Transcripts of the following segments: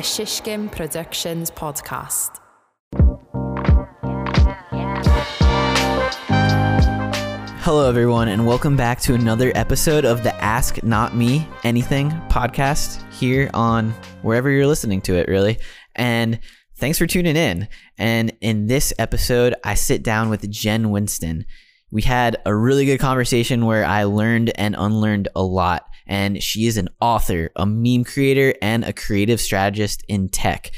a Shishkin Productions podcast. Hello, everyone, and welcome back to another episode of the Ask Not Me Anything podcast here on wherever you're listening to it, really. And thanks for tuning in. And in this episode, I sit down with Jen Winston. We had a really good conversation where I learned and unlearned a lot. And she is an author, a meme creator, and a creative strategist in tech.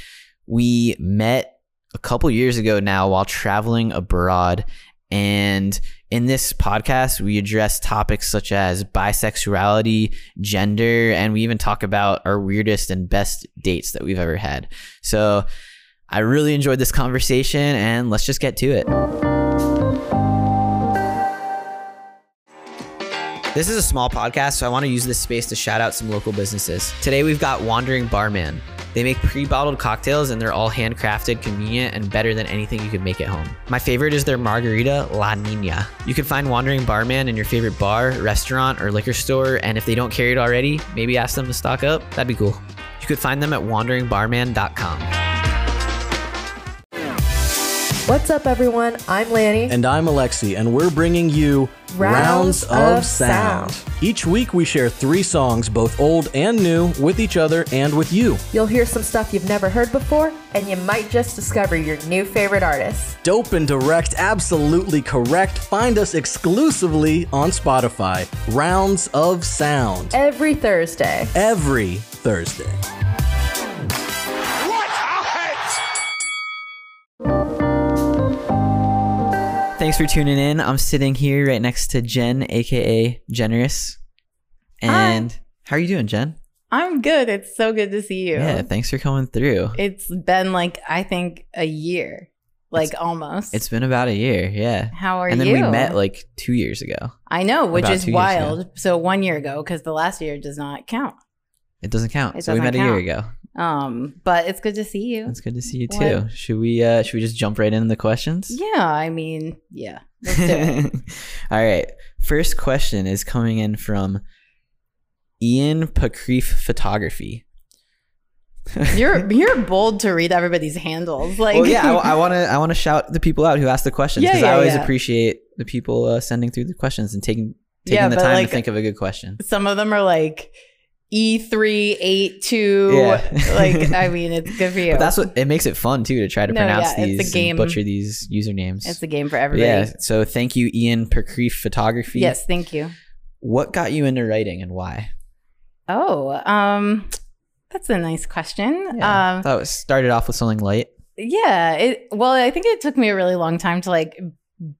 We met a couple years ago now while traveling abroad. And in this podcast, we address topics such as bisexuality, gender, and we even talk about our weirdest and best dates that we've ever had. So I really enjoyed this conversation, and let's just get to it. This is a small podcast, so I want to use this space to shout out some local businesses. Today we've got Wandering Barman. They make pre bottled cocktails and they're all handcrafted, convenient, and better than anything you could make at home. My favorite is their margarita La Nina. You can find Wandering Barman in your favorite bar, restaurant, or liquor store, and if they don't carry it already, maybe ask them to stock up. That'd be cool. You could find them at wanderingbarman.com. What's up, everyone? I'm Lanny. And I'm Alexi, and we're bringing you Rounds of Sound. Each week, we share three songs, both old and new, with each other and with you. You'll hear some stuff you've never heard before, and you might just discover your new favorite artist. Dope and direct, absolutely correct. Find us exclusively on Spotify. Rounds of Sound. Every Thursday. Every Thursday. Thanks for tuning in. I'm sitting here right next to Jen, aka Jenerous. And how are you doing, Jen? I'm good. It's so good to see you. Yeah, thanks for coming through. It's been like I think a year, like almost. It's been about a year, yeah. How are you? and then you? we met like two years ago. I know, which about is wild. So one year ago, because the last year does not count. It doesn't count. It so we met doesn't a year ago. Um, but it's good to see you. It's good to see you What? too. Should we uh should we just jump right into the questions? Yeah, I mean, yeah. Let's do it. All right. First question is coming in from Ian Pacreef Photography. You're you're bold to read everybody's handles. Like, well, yeah, I want to I want to shout the people out who asked the questions Yeah, because yeah, I always yeah. appreciate the people uh, sending through the questions and taking taking Yeah, the time like, to think of a good question. some of them are like E three eight two. Yeah. like, I mean, it's good for you. But that's what it makes it fun too to try to No, pronounce yeah, these game. butcher these usernames. it's a game for everybody. yeah. So thank you, Ian Pacreef Photography. Yes, thank you. What got you into writing and why? Oh, um, that's a nice question. Yeah. Um, that was started off with something light. yeah. It well, I think it took me a really long time to like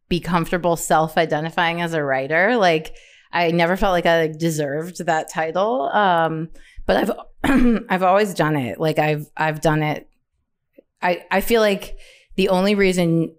be comfortable self-identifying as a writer. Like, I never felt like I deserved that title. Um, but I've I've always done it. Like, I've I've done it. I I feel like the only reason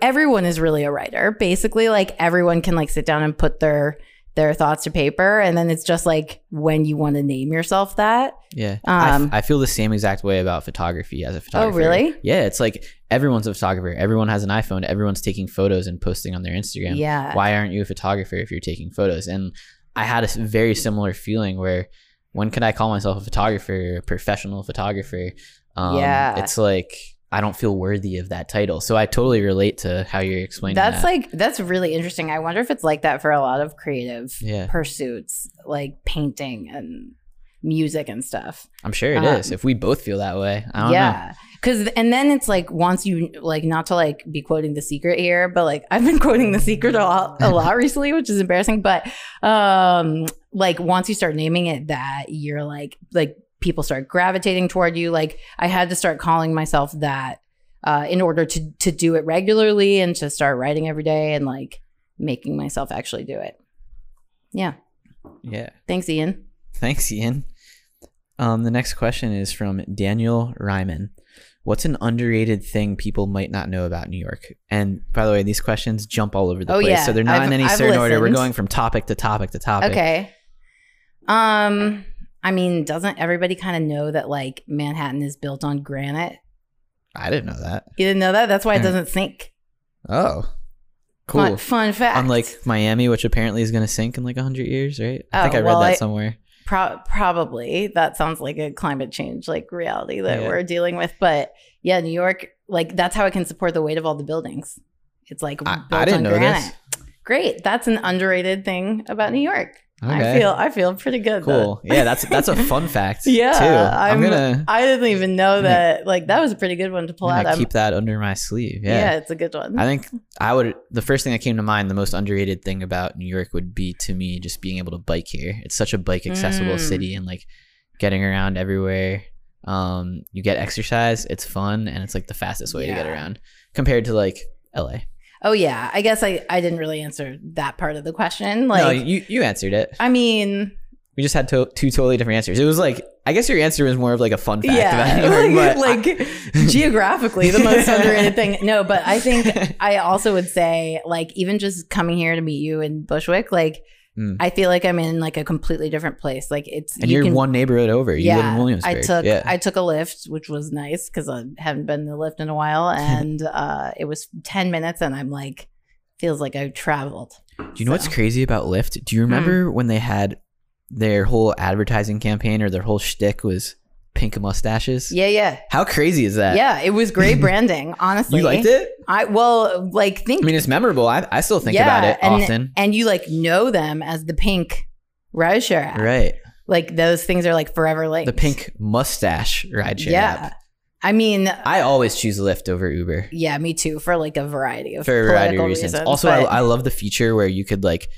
everyone is really a writer basically like everyone can like sit down and put their their thoughts to paper and then it's just like when you want to name yourself that Yeah. I f- Um, I, feel the same exact way about photography as a photographer. oh really? Yeah. It's like everyone's a photographer. Everyone has an iPhone. Everyone's taking photos and posting on their Instagram. Yeah. Why aren't you a photographer if you're taking photos? And I had a very similar feeling where when could I call myself a photographer, a professional photographer? Um, Yeah. It's like I don't feel worthy of that title. So I totally relate to how you're explaining that's that. like that's really interesting i wonder if it's like that for a lot of creative Yeah. pursuits like painting and music and stuff I'm sure it is. um, If we both feel that way, I don't know. yeah because and then it's like once you like not to like be quoting the secret here but like i've been quoting the secret a lot a lot recently which is embarrassing but um like once you start naming it that you're like like people start gravitating toward you like i had to start calling myself that uh in order to to do it regularly and to start writing every day and like making myself actually do it yeah Yeah. thanks ian Thanks, Ian. Um, the next question is from Daniel Ryman. What's an underrated thing people might not know about New York? And by the way, these questions jump all over the Oh, place, yeah. so they're not I've- in any I've certain order. We're going from topic to topic to topic. Okay. Um, I mean, doesn't everybody kind of know that like Manhattan is built on granite? I didn't know that. You didn't know that? That's why it doesn't sink. Oh, cool. Fun, fun fact. Unlike Miami, which apparently is going to sink in like hundred years, right? I Oh, think I read well, that I- somewhere. Pro- probably that sounds like a climate change like reality that Yeah. we're dealing with. But yeah, New York, like that's how it can support the weight of all the buildings. It's like I, I didn't know granite. this. Great, that's an underrated thing about New York. I feel I feel pretty good. Cool. Yeah, that's that's a fun fact. Yeah, too. I'm, I'm- gonna, I didn't even know that. Like that was a pretty good one to pull out. gonna I'm- keep that under my sleeve. yeah. Yeah. it's a good one. I think I would. The first thing that came to mind, the most underrated thing about New York would be to me just being able to bike here. It's such a bike accessible Mm. city, and like getting around everywhere. Um, you get exercise. It's fun, and it's like the fastest way to get around compared to like LA. Oh yeah, I guess I I didn't really answer that part of the question. Like no, you you answered it. I mean, We just had to, two totally different answers. It was like I guess your answer was more of like a fun fact yeah, about New York, like, but like geographically the most underrated thing. No, but I think I also would say like even just coming here to meet you in Bushwick, like Mm. I feel like I'm in like a completely different place. Like it's and you you're can- one neighborhood over. You live in Williamsburg. I took yeah. I took a Lyft, which was nice because I haven't been in the Lyft in a while, and uh, it was ten minutes, and I'm like, feels like I've traveled. Do you know what's crazy about Lyft? Do you remember when they had their whole advertising campaign or their whole shtick was pink mustaches? Yeah, yeah, How crazy is that? yeah. It was great branding, honestly. You liked it? I well, like think I mean, it's memorable. I, I still think about it and, often. and you like know them as the pink rideshare app. Right. Like those things are like forever linked. The pink mustache rideshare Yeah. app. I mean, I always choose Lyft over Uber yeah, me too. For like a variety of for a variety of reasons. reasons. Also, I, I love the feature where you could like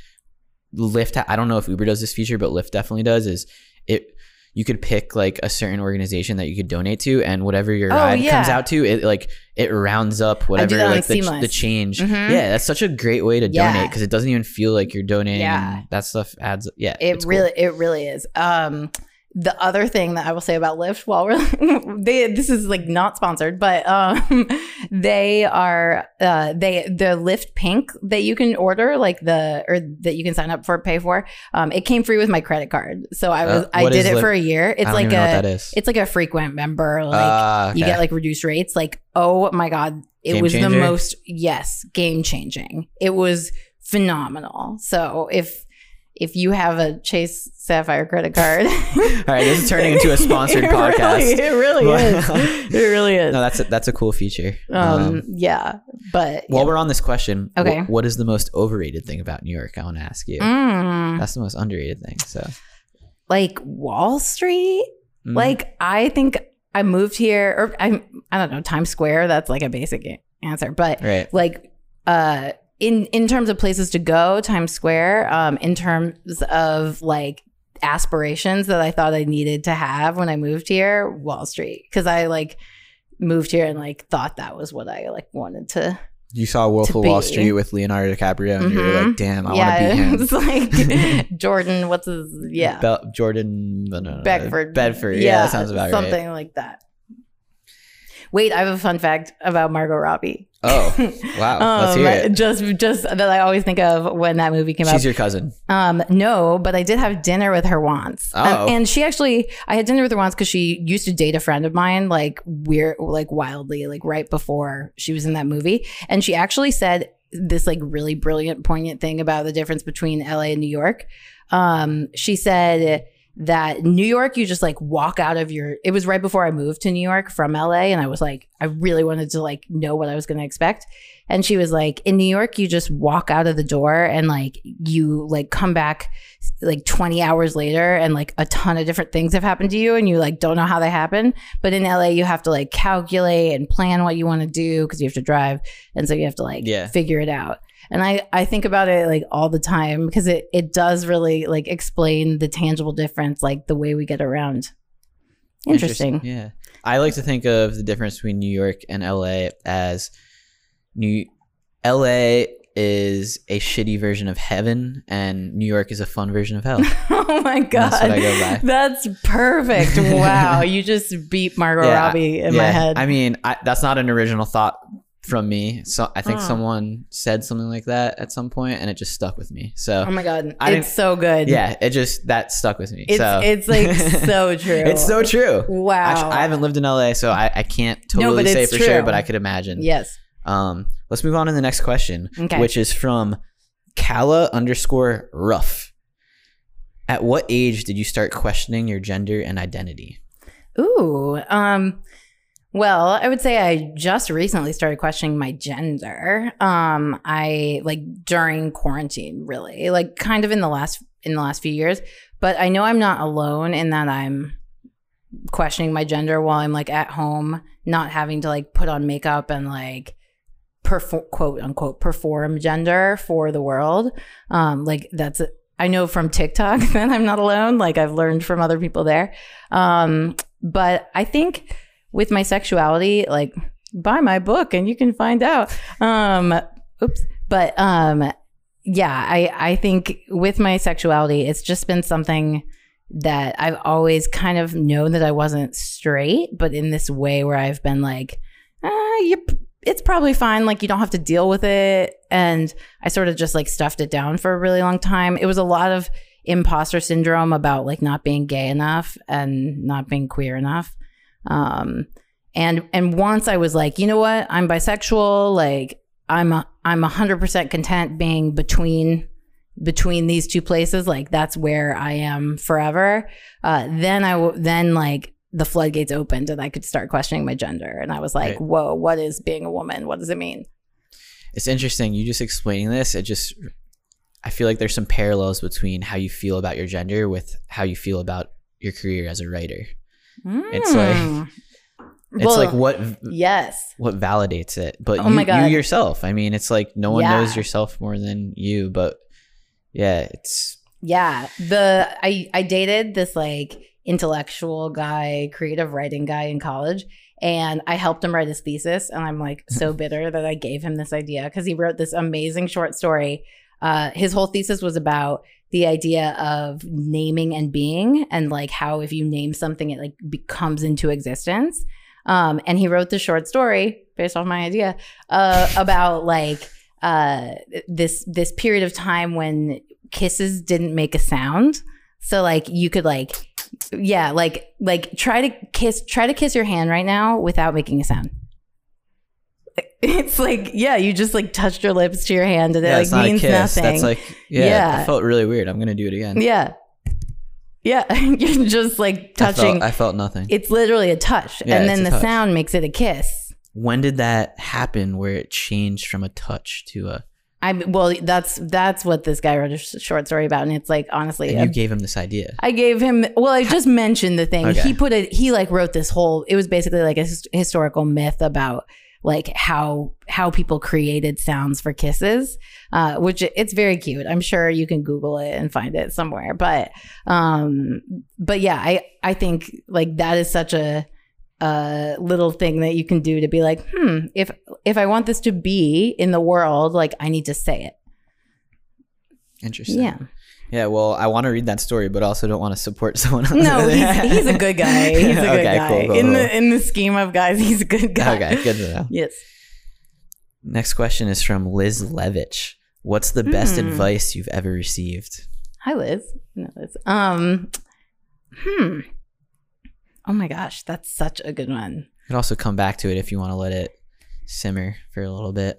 Lyft. I don't know if Uber does this feature, but Lyft definitely does. Is it? You could pick like a certain organization that you could donate to, and whatever your Oh, ride yeah. comes out to, it like it rounds up whatever like the, the change. Mhm. Yeah, that's such a great way to Yeah. donate because it doesn't even feel like you're donating. Yeah. that stuff adds. Yeah, it it's cool. really it really is um the other thing that I will say about Lyft while we're they this is like not sponsored, but um they are uh they the Lyft Pink that you can order like the or that you can sign up for pay for um it came free with my credit card. So I was Uh, I did it Lyft? for a year. It's like even know what that a it's like a frequent member like Ah, you get like reduced rates like oh my god it Game was the most yes game changing it was phenomenal so if if you have a chase sapphire credit card All right, this is turning into a sponsored it podcast. really, it really is it really is no, that's a, that's a cool feature. um, yeah but While yeah. we're on this question, wh- Okay. what is the most overrated thing about New York? I want to ask you. Mm, That's the most underrated thing. So, like wall street mm. like i think i moved here or i i don't know times square that's like a basic answer but right, like uh in in terms of places to go times square um in terms of like aspirations that i thought i needed to have when i moved here wall street because i like moved here and like thought that was what i like wanted to you saw Wolf of Wall. Street with Leonardo DiCaprio, and you were like, "Damn, I yeah want to be him." it's like jordan what's his yeah Bel- Jordan no, no, no, Belfort. Belfort. Yeah, that sounds about something right. like that. Wait, I have a fun fact about Margot Robbie. Oh, wow. Let's hear it. Just, just that I always think of when that movie came She's out. She's your cousin. Um, no, but I did have dinner with her once. Um, Oh. and she actually, I had dinner with her once because she used to date a friend of mine, like weird, like wildly, like right before she was in that movie. And she actually said this like really brilliant, poignant thing about the difference between LA and New York. Um, she said that New York, you just like walk out of your, it was right before I moved to New York from LA. And I was like, I really wanted to like know what I was going to expect. And she was like, in New York, you just walk out of the door and like you like come back like 20 hours later and like a ton of different things have happened to you and you like don't know how they happen. But in LA, you have to like calculate and plan what you want to do because you have to drive. And so you have to like Yeah. figure it out. And I, I think about it like all the time because it, it does really like explain the tangible difference, like the way we get around. Interesting. Yeah. I like to think of the difference between New York and LA as New LA is a shitty version of heaven and New York is a fun version of hell. Oh my god, That's what I go by. That's perfect. Wow, you just beat Margot Yeah, Robbie in my head. I mean, I, that's not an original thought from me. So I think Oh. someone said something like that at some point and it just stuck with me. So oh my god, I it's so good. yeah, it just that stuck with me. it's so it's like so true. it's so true. wow. Actually, I haven't lived in LA, so I, I can't totally but say for sure, but I could imagine. yes. Um, let's move on to the next question, Okay. which is from Kala underscore rough. At what age did you start questioning your gender and identity? Ooh. Um well, I would say I just recently started questioning my gender. Um I like during quarantine really. Like kind of in the last in the last few years, but I know I'm not alone in that I'm questioning my gender while I'm like at home, not having to like put on makeup and like perform quote unquote perform gender for the world. Um like that's I know from TikTok that I'm not alone. Like I've learned from other people there. Um, but I think with my sexuality, like buy my book and you can find out. Um, oops. But um, yeah, I I think with my sexuality, it's just been something that I've always kind of known that I wasn't straight, but in this way where I've been like, ah, you it's probably fine. Like you don't have to deal with it. And I sort of just like stuffed it down for a really long time. It was a lot of imposter syndrome about like not being gay enough and not being queer enough. Um, and and once I was like, you know what, I'm bisexual. Like I'm a, I'm hundred percent content being between between these two places. Like that's where I am forever. Uh, then I w- then like the floodgates opened and I could start questioning my gender. And I was like, Right. whoa, what is being a woman? What does it mean? It's interesting. You just explaining this. It just, I feel like there's some parallels between how you feel about your gender with how you feel about your career as a writer. It's like- Mm. It's Well, like what yes. what validates it. But Oh you, you yourself. I mean, it's like no one Yeah. knows yourself more than you. But yeah, it's Yeah. The I I dated this like intellectual guy, creative writing guy in college. And I helped him write his thesis. And I'm like so bitter that I gave him this idea because he wrote this amazing short story. Uh, his whole thesis was about the idea of naming and being and like how if you name something, it like becomes into existence. Um, and he wrote the short story based off my idea uh, about like uh, this this period of time when kisses didn't make a sound. So like you could like yeah, like like try to kiss try to kiss your hand right now without making a sound. It's like yeah, you just like touched your lips to your hand and it like not means nothing. That's like yeah, Yeah. It felt really weird. I'm gonna do it again. yeah. Yeah, you're just like I felt- touching. I felt, nothing. it's literally a touch, Yeah, and then the touch. sound makes it a kiss. when did that happen? Where it changed from a touch to a? I well, that's that's what this guy wrote a sh- short story about, and it's like honestly, And you gave him this idea. I gave him. Well, I just mentioned the thing. Okay. He put it. He like wrote this whole. It was basically like a his- historical myth about like how how people created sounds for kisses, uh, which it's very cute. I'm sure you can Google it and find it somewhere. But um, but yeah, I I think like that is such a a little thing that you can do to be like, hmm, if if I want this to be in the world, like I need to say it. Interesting. Yeah. Yeah. Well, I want to read that story, but also don't want to support someone else. No, he's, he's a good guy. He's a good Okay, guy. cool, cool, in cool. the in the scheme of guys, he's a good guy. Okay, good to know. Yes. Next question is from Liz Levitch. What's the best Hmm. advice you've ever received? Hi, Liz. No, Liz. Um. Hmm. Oh my gosh, that's such a good one. You could also come back to it if you want to let it simmer for a little bit.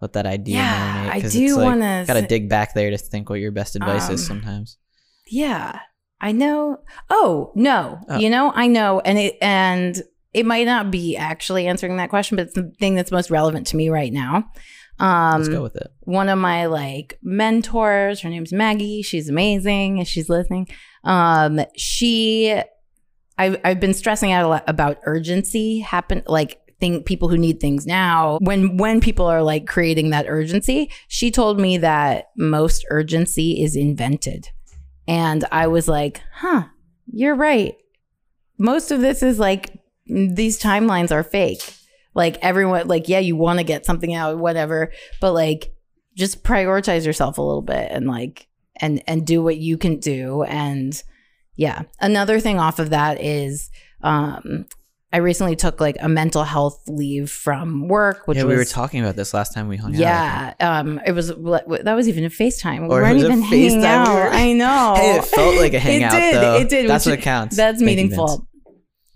Let that idea Yeah, marinate. I do like, wanna Gotta dig back there to think what your best advice is Um, sometimes. Yeah, I know. Oh no, Oh. you know, I know, and it and it might not be actually answering that question, but it's the thing that's most relevant to me right now. Um, Let's go with it. one of my like mentors her name's maggie she's amazing if she's listening um she I've, I've been stressing out a lot about urgency happen like think people who need things now when when people are like creating that urgency she told me that most urgency is invented. And i was like huh you're right. Most of this is like these timelines are fake. Like everyone like yeah you want to get something out whatever but like just prioritize yourself a little bit and like and and do what you can do. And yeah another thing off of that is um i recently took like a mental health leave from work which yeah, was we were talking about this last time we hung out. yeah um it was that was even a facetime Or it weren't even hanging FaceTime, we out were- i know Hey, it felt like a hangout, it did though. it did That's what counts. that's Thank you, Vince. meaningful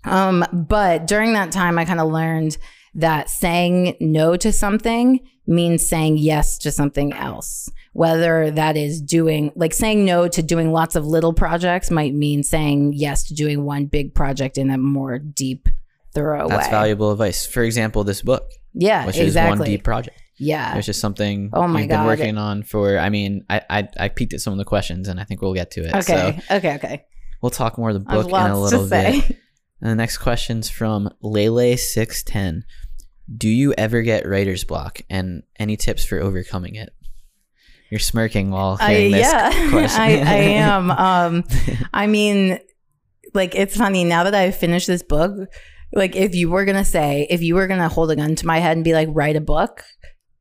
um but during that time i kind of learned that saying no to something means saying yes to something else whether that is doing like saying no to doing lots of little projects might mean saying yes to doing one big project in a more deep, thorough That's valuable advice. For example, this book, Yeah, which exactly. is one deep project. yeah. It's just something Oh my we've been working on for. I mean, I, I I peeked at some of the questions, and I think we'll get to it. Okay. So okay. Okay. we'll talk more of the book in a little bit. And the next question's from Lele six ten. Do you ever get writer's block, and any tips for overcoming it? You're smirking while I, hearing this yeah, question. I, I am. Um, I mean, like it's funny now that I've finished this book. Like, if you were gonna say, if you were gonna hold a gun to my head and be like, write a book,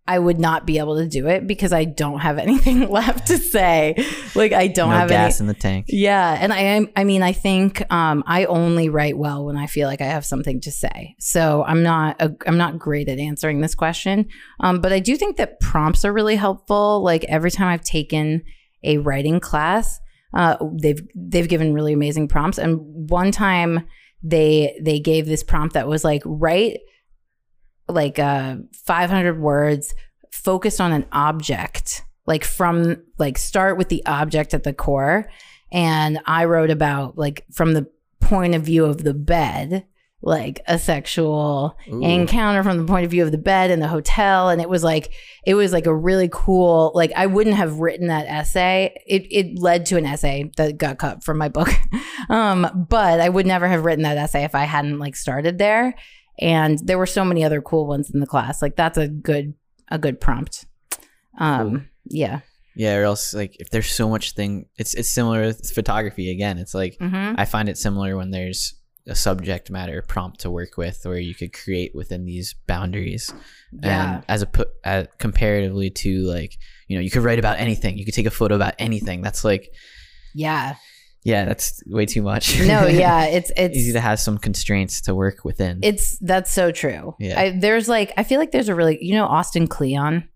I would not be able to do it because I don't have anything left to say. Like, I don't no have gas any. in the tank. Yeah, and I am. I mean, I think um, I only write well when I feel like I have something to say. So I'm not. A, I'm not great at answering this question, um, but I do think that prompts are really helpful. Like every time I've taken a writing class, uh, they've they've given really amazing prompts. And one time they they gave this prompt that was like write like uh, 500 words focused on an object like from like start with the object at the core. And i wrote about like from the point of view of the bed like a sexual Ooh. encounter from the point of view of the bed in the hotel and it was like it was like a really cool like i wouldn't have written that essay it, it led to an essay that got cut from my book um but i would never have written that essay if i hadn't like started there and there were so many other cool ones in the class like that's a good a good prompt um Cool. yeah Yeah, or else like if there's so much thing, it's it's similar with photography again. It's like mm-hmm. I find it similar when there's a subject matter prompt to work with, where you could create within these boundaries. yeah And as a put uh, comparatively to like you know you could write about anything, you could take a photo about anything. That's like yeah yeah, that's way too much. no yeah it's it's easy to have some constraints to work within. it's that's so true Yeah. I, there's like i feel like there's a really you know Austin Kleon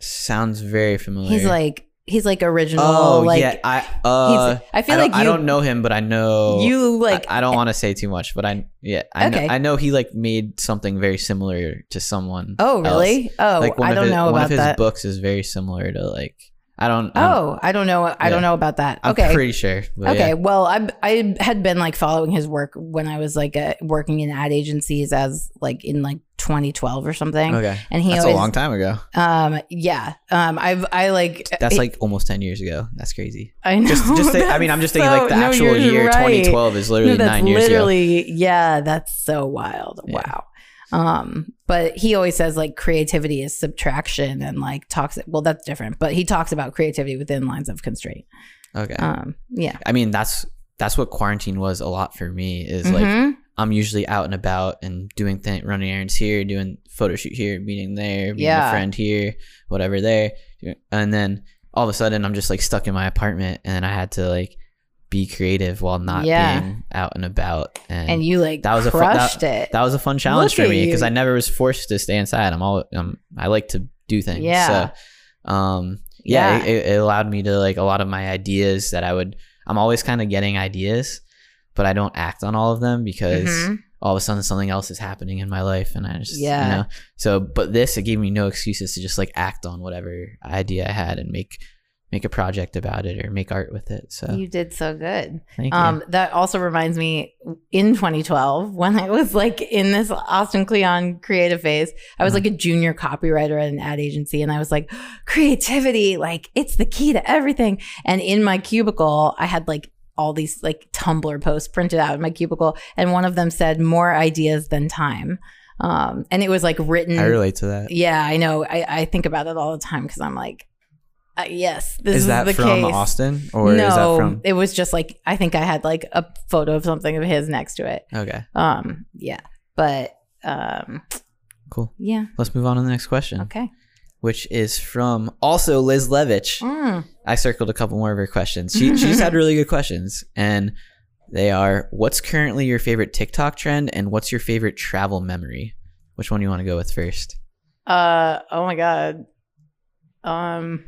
Sounds very familiar. he's like he's like original oh like yeah, I uh, I feel don't- like I you- don't know him, but I know you like I, I don't want to say too much, but I yeah I Okay. know I know he like made something very similar to someone. oh really else. oh like one i don't his, know one about of his that books is very similar to like I don't. Oh i don't know i yeah. don't know about that Okay, I'm pretty sure. Okay, yeah. well, I I had been like following his work when I was like uh, working in ad agencies as like in like 2012 or something. Okay. And he That's always a long time ago. um yeah um I've I like That's it- like almost ten years ago. That's crazy. I know Just, just I mean, I'm just thinking like the no, actual year right. 2012 is literally No, nine years ago. literally yeah that's so wild Yeah. wow um but he always says like creativity is subtraction and like talks well that's different but he talks about creativity within lines of constraint Okay. um yeah I mean, that's that's what quarantine was a lot for me. Is like Mhm. I'm usually out and about and doing things, running errands here, doing photo shoot here, meeting there, meeting Yeah. a friend here, whatever there, and then all of a sudden I'm just like stuck in my apartment, and I had to like be creative while not Yeah. being out and about. And, and you like that was a fun, crushed that, it that was a fun challenge Look for me because. I never was forced to stay inside. I'm all um, I like to do things. Yeah. So, um, yeah, Yeah. It, it allowed me to like a lot of my ideas that I would. I'm always kind of getting ideas, but I don't act on all of them because Mhm. all of a sudden something else is happening in my life, and I just Yeah. You know, so, but this it gave me no excuses to just like act on whatever idea I had and make make a project about it or make art with it. So You did so good. thank you. Um, that also reminds me in 2012 when I was like in this Austin Kleon creative phase, I was Mm-hmm. like a junior copywriter at an ad agency and I was like, creativity, like it's the key to everything. And in my cubicle, I had like all these like Tumblr posts printed out in my cubicle. And one of them said, more ideas than time. Um, and it was like written. I relate to that. yeah, I know. I, I think about it all the time because I'm like, uh, yes, this is, Is that the from case Austin or no, is that from? it was just like I think I had like a photo of something of his next to it. Okay, Um, yeah, but um, cool. yeah, Let's move on to the next question. okay. Which is from also Liz Levitch. Mm. I circled a couple more of her questions. She she's had really good questions, and they are: What's currently your favorite TikTok trend, and what's your favorite travel memory? Which one do you want to go with first? Uh, oh my god. Um,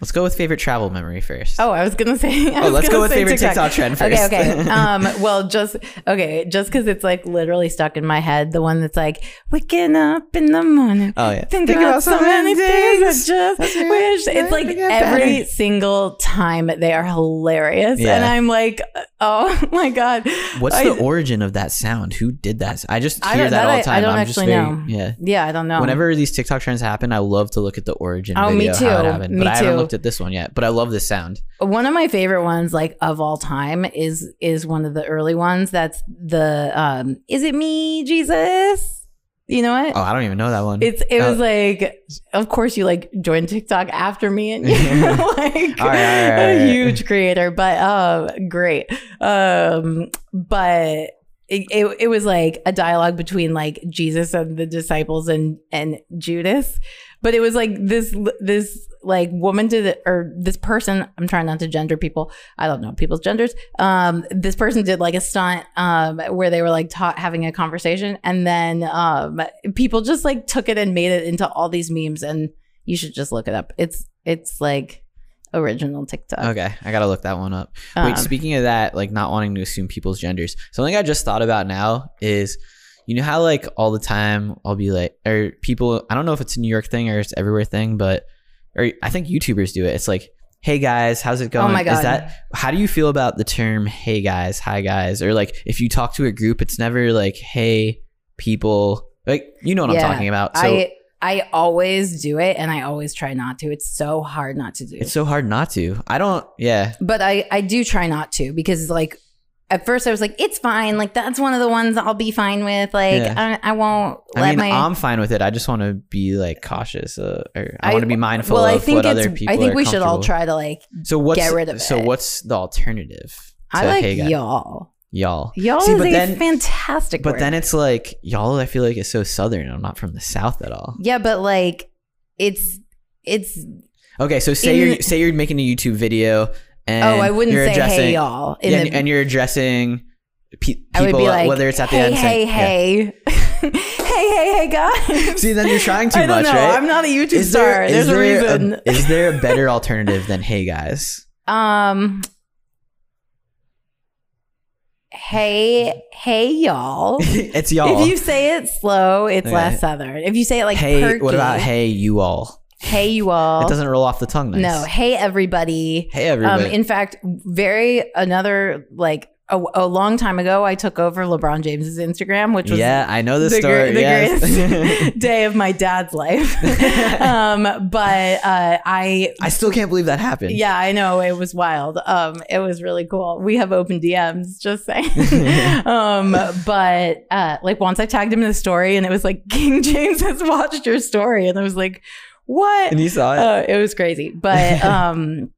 Let's go with favorite travel memory first. Oh, I was gonna say. I Oh, let's go with favorite TikTok trend first. okay. okay. Um, well, just okay, just because it's like literally stuck in my head. The one that's like waking up in the morning. Oh, yeah. Thinking Think about, so many things. I just right. wish it's like every better. single time they are hilarious, Yeah. and I'm like, oh my god. What's I- the origin of that sound? Who did that? I just hear don't- that, that all the time. I don't I'm just actually very, know. Yeah. Yeah, I don't know. Whenever these TikTok trends happen, I love to look at the origin Oh, me video, how too. it happened. Me but I too. Looked at this one yet. But I love this sound. one of my favorite ones like of all time is is one of the early ones that's the um is it me jesus you know what Oh, I don't even know that one. it's it was Oh. like of course you like joined tiktok after me and you're like All right, all right, a huge creator but uh great um but it, it, it was like a dialogue between like jesus and the disciples and and judas but it was like this this like woman did it or this person i'm trying not to gender people. I don't know people's genders. Um this person did like a stunt um where they were like ta- having a conversation. And then um people just like took it and made it into all these memes. And you should just look it up. It's it's like original tiktok. Okay, I gotta look that one up. Um, Wait, speaking of that, like not wanting to assume people's genders, something I just thought about now is, you know how like all the time I'll be like, or people, I don't know if it's a New York thing or it's everywhere thing, but or I think YouTubers do it. It's like, hey guys, how's it oh going? Oh my God. Is that how do you feel about the term hey guys, hi guys, or like if you talk to a group, it's never like hey people, like you know what Yeah, I'm talking about. So I I always do it and I always try not to. It's so hard not to do. it's so hard not to. I don't. Yeah. but I I do try not to because like at first I was like it's fine. Like that's one of the ones I'll be fine with. Like Yeah. I, I won't I let mean, my I'm fine with it. I just want to be like cautious, uh, or I, want to be mindful well, of I think what it's, other people. I think we should all try to like So what's get rid of so it. what's the alternative? I like hey y'all. y'all. Y'all See, is a then- fantastic But word. then it's like y'all. I feel like is so southern. I'm not from the south at all. yeah, but like it's it's Okay, so say In- you're say you're making a YouTube video and oh I wouldn't say hey y'all in yeah, the and, you're addressing pe- people, I would be like whether it's at the hey end. saying- hey yeah. hey hey hey hey guys. See, then you're trying too I don't much, know. right? I'm not a YouTube Is star. there, There's is a there reason. is there a better alternative than hey guys? Um. Hey, hey, y'all. it's y'all. If you say it slow, it's Okay. less southern. If you say it like hey, perky, what about hey you all? Hey, you all. It doesn't roll off the tongue. Nice. No, hey, everybody. Hey everybody. Um, in fact, very another like a, a long time ago, I took over LeBron James's Instagram, which was yeah, I know this the, story. the yes. greatest day of my dad's life. um, but uh, I I still can't believe that happened. Yeah, I know it was wild. Um, it was really cool. We have open DMs, just saying. um, but uh, like once I tagged him in the story, and it was like King James has watched your story, and I was like, what? And you saw it. Uh, it was crazy, but um,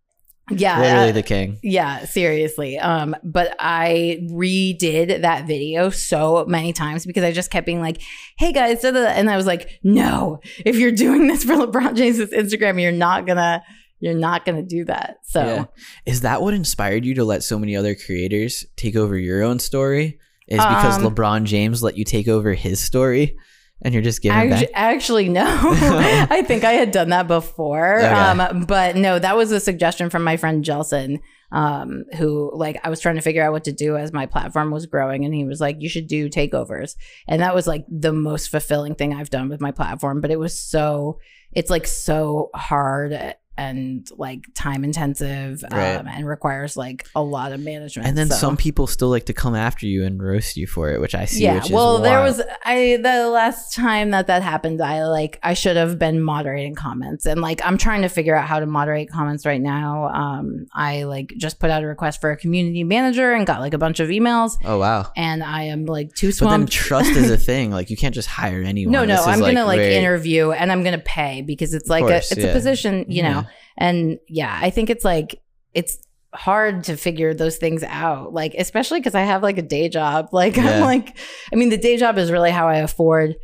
yeah, Literally uh, the king. yeah, seriously. Um, but I redid that video so many times because I just kept being like, "Hey guys," da, da, da," and I was like, "No, if you're doing this for LeBron James's Instagram, you're not gonna, you're not gonna do that." So Yeah. Is that what inspired you to let so many other creators take over your own story? Is because Um, LeBron James let you take over his story and you're just giving Actu- back? Actually, no. I think I had done that before. Okay. Um, but no, that was a suggestion from my friend Jelson, um, who like I was trying to figure out what to do as my platform was growing, and he was like, "You should do takeovers," and that was like the most fulfilling thing I've done with my platform. But it was so, it's like so hard and like time intensive, Right. um, and requires like a lot of management. And then so. some people still like to come after you and roast you for it, which I see. yeah which is well there was i the last time that that happened i like i should have been moderating comments and like i'm trying to figure out how to moderate comments right now um i like just put out a request for a community manager and got like a bunch of emails Oh wow. and i am like too But then swamped trust is a thing. Like you can't just hire anyone. no no This i'm gonna like very- interview and i'm gonna pay because it's like course, a it's yeah. a position you know Yeah. And yeah i think it's like it's hard to figure those things out like especially because i have like a day job. Like i'm like i mean the day job is really how i afford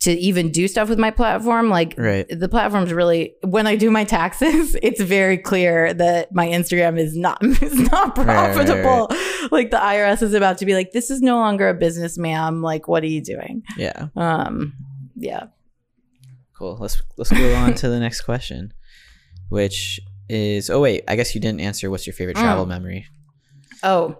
to even do stuff with my platform. Like Right. the platform's really when i do my taxes it's very clear that my instagram is not is not Right, right, right, profitable. Like the irs is about to be like this is no longer a business ma'am. Like what are you doing? Yeah. um yeah. Cool. Let's let's go on to the next question, which is oh wait, I guess you didn't answer what's your favorite Mm. travel memory. Oh,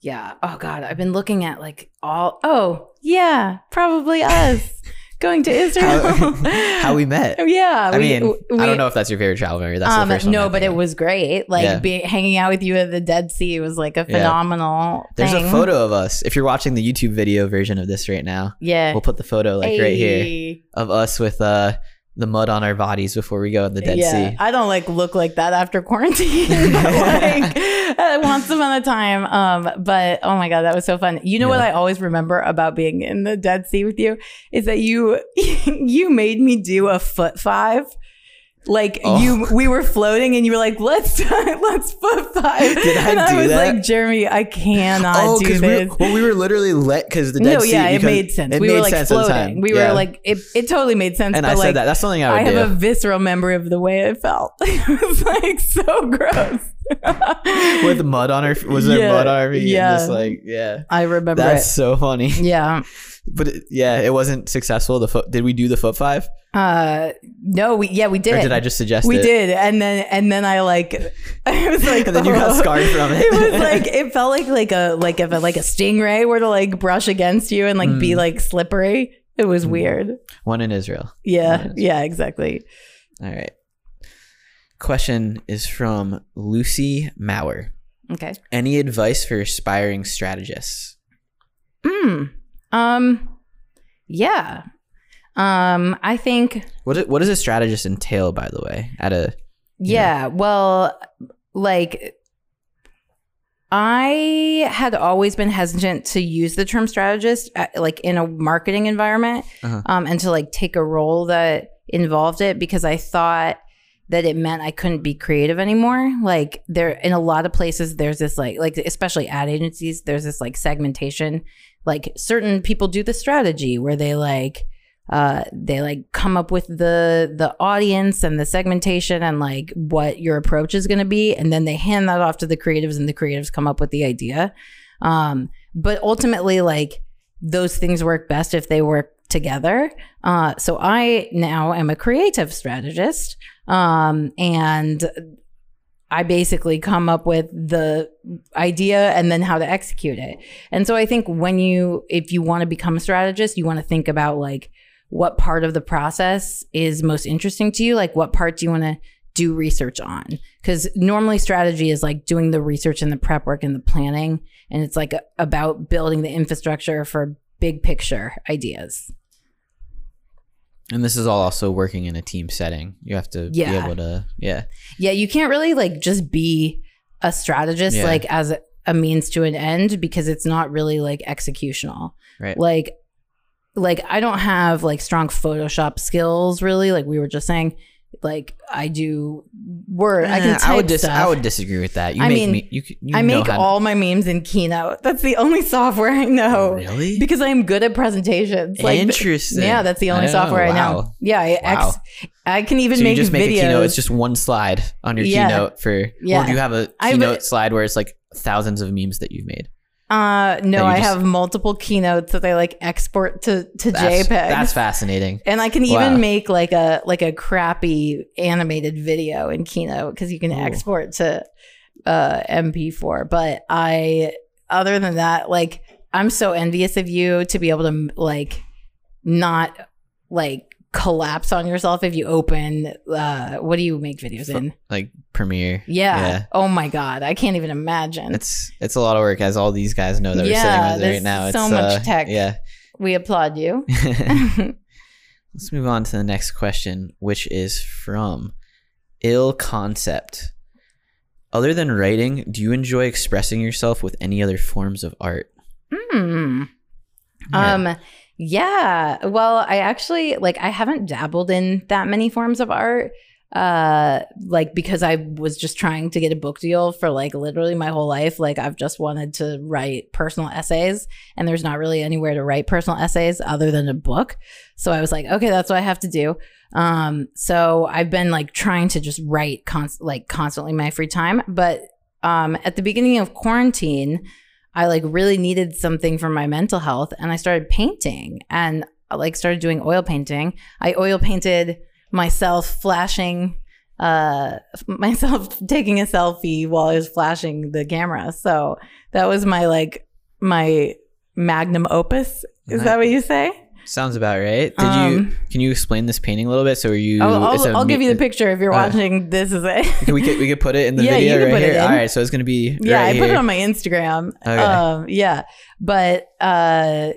yeah. Oh God, I've been looking at like all. Oh yeah, probably us going to Israel. How, how we met. yeah. I mean, we- I don't know if that's your favorite travel memory. That's um, the first one. no, but it was great. Like Yeah. being hanging out with you at the Dead Sea was like a Yeah. phenomenal There's thing. a photo of us. If you're watching the YouTube video version of this right now, Yeah. we'll put the photo like right here of us with uh the mud on our bodies before we go in the Dead yeah, Sea. I don't like look like that after quarantine. like uh, once upon a time. Um, but oh my god, that was so fun. You know what I always remember about being in the Dead Sea with you is that you you made me do a foot five. Like Oh. you, we were floating, and you were like, "Let's let's foot five. Did I and I do was that? like, "Jeremy, I cannot oh, do because we, this." well, we were literally let because the Dead no, Sea. yeah, it made sense. It we made were like sense floating. We Yeah. were like, it, it totally made sense. and I like, said that. That's something I would I have do. a visceral memory of the way it felt. it was like so gross. With mud on her. Was there mud on her feet? yeah. Just like yeah, I remember that's it. so funny. Yeah. But it, yeah, it wasn't successful. The foot. Did we do the foot five, Uh no, we yeah, we did. or did I just suggest we it? did. And then and then I like I was like And then you got oh. scarred from it. It was like it felt like like a like if a, like a stingray were to like brush against you and like Mm. be like slippery. It was weird. One in Israel. Yeah. Yes. Yeah, exactly. All right. Question is from Lucy Mauer. Okay. Any advice for aspiring strategists? Mm. Um yeah. Um I think What what does a strategist entail, by the way? At a Yeah, well, like I had always been hesitant to use the term strategist, uh, like in a marketing environment, Uh-huh. um, and to like take a role that involved it because I thought that it meant I couldn't be creative anymore. Like there, in a lot of places, there's this like, like especially ad agencies, there's this like segmentation. Like certain people do the strategy where they like uh they like come up with the the audience and the segmentation and like what your approach is going to be and then they hand that off to the creatives and the creatives come up with the idea um but ultimately like those things work best if they work together uh so i now am a creative strategist um and I basically come up with the idea and then how to execute it. And so I think when you, if you want to become a strategist, you want to think about like what part of the process is most interesting to you. Like what part do you want to do research on? Because normally strategy is like doing the research and the prep work and the planning. And it's like about building the infrastructure for big picture ideas. And this is all also working in a team setting. You have to Yeah. be able to yeah. Yeah, you can't really like just be a strategist Yeah. like as a, a means to an end because it's not really like executional. Right. Like like I don't have like strong Photoshop skills really, like we were just saying. Like I do word. I can type I would dis- stuff. I would disagree with that. You I make mean, me you, you I know make how to- all my memes in Keynote. That's the only software I know. Really? Because I'm good at presentations. Like, Interesting. Yeah, that's the only don't know. software I know. Wow. Yeah, I, Wow. ex- I can even so make you just make videos. a keynote. It's just one slide on your Yeah. keynote for, Yeah. or do you have a I have a- keynote slide where it's like thousands of memes that you've made? Uh, no, I just- have multiple keynotes that I like export to to That's, JPEG. That's fascinating. and I can Wow. even make like a like a crappy animated video in Keynote because you can Ooh. export to uh, MP4. But I, other than that, like I'm so envious of you to be able to like not like collapse on yourself if you open. Uh, what do you make videos in? Like Premiere. Yeah. Yeah. Oh my god, I can't even imagine. It's it's a lot of work, as all these guys know that Yeah, we're sitting right now. It's so much uh, tech. Yeah. we applaud you. Let's move on to the next question, which is from Ill Concept. Other than writing, do you enjoy expressing yourself with any other forms of art? Hmm. Yeah. Um yeah. Well, I actually like I haven't dabbled in that many forms of art. Uh like because I was just trying to get a book deal for like literally my whole life. Like I've just wanted to write personal essays and there's not really anywhere to write personal essays other than a book. So I was like, okay, that's what I have to do. Um so I've been like trying to just write const- like constantly my free time, but um at the beginning of quarantine, I like really needed something for my mental health and I started painting and I like started doing oil painting. I oil painted myself flashing uh myself taking a selfie while I was flashing the camera. So that was my like my magnum opus. Is that what you say? Sounds about right. Did you? Um, Can you explain this painting a little bit? So are you? I'll, I'll, I'll give you the picture if you're uh, watching. This is it. we could we could put it in the Yeah, you video right here. All right, so it's gonna be yeah, right I put it on my Instagram. Okay. Um, yeah, but uh,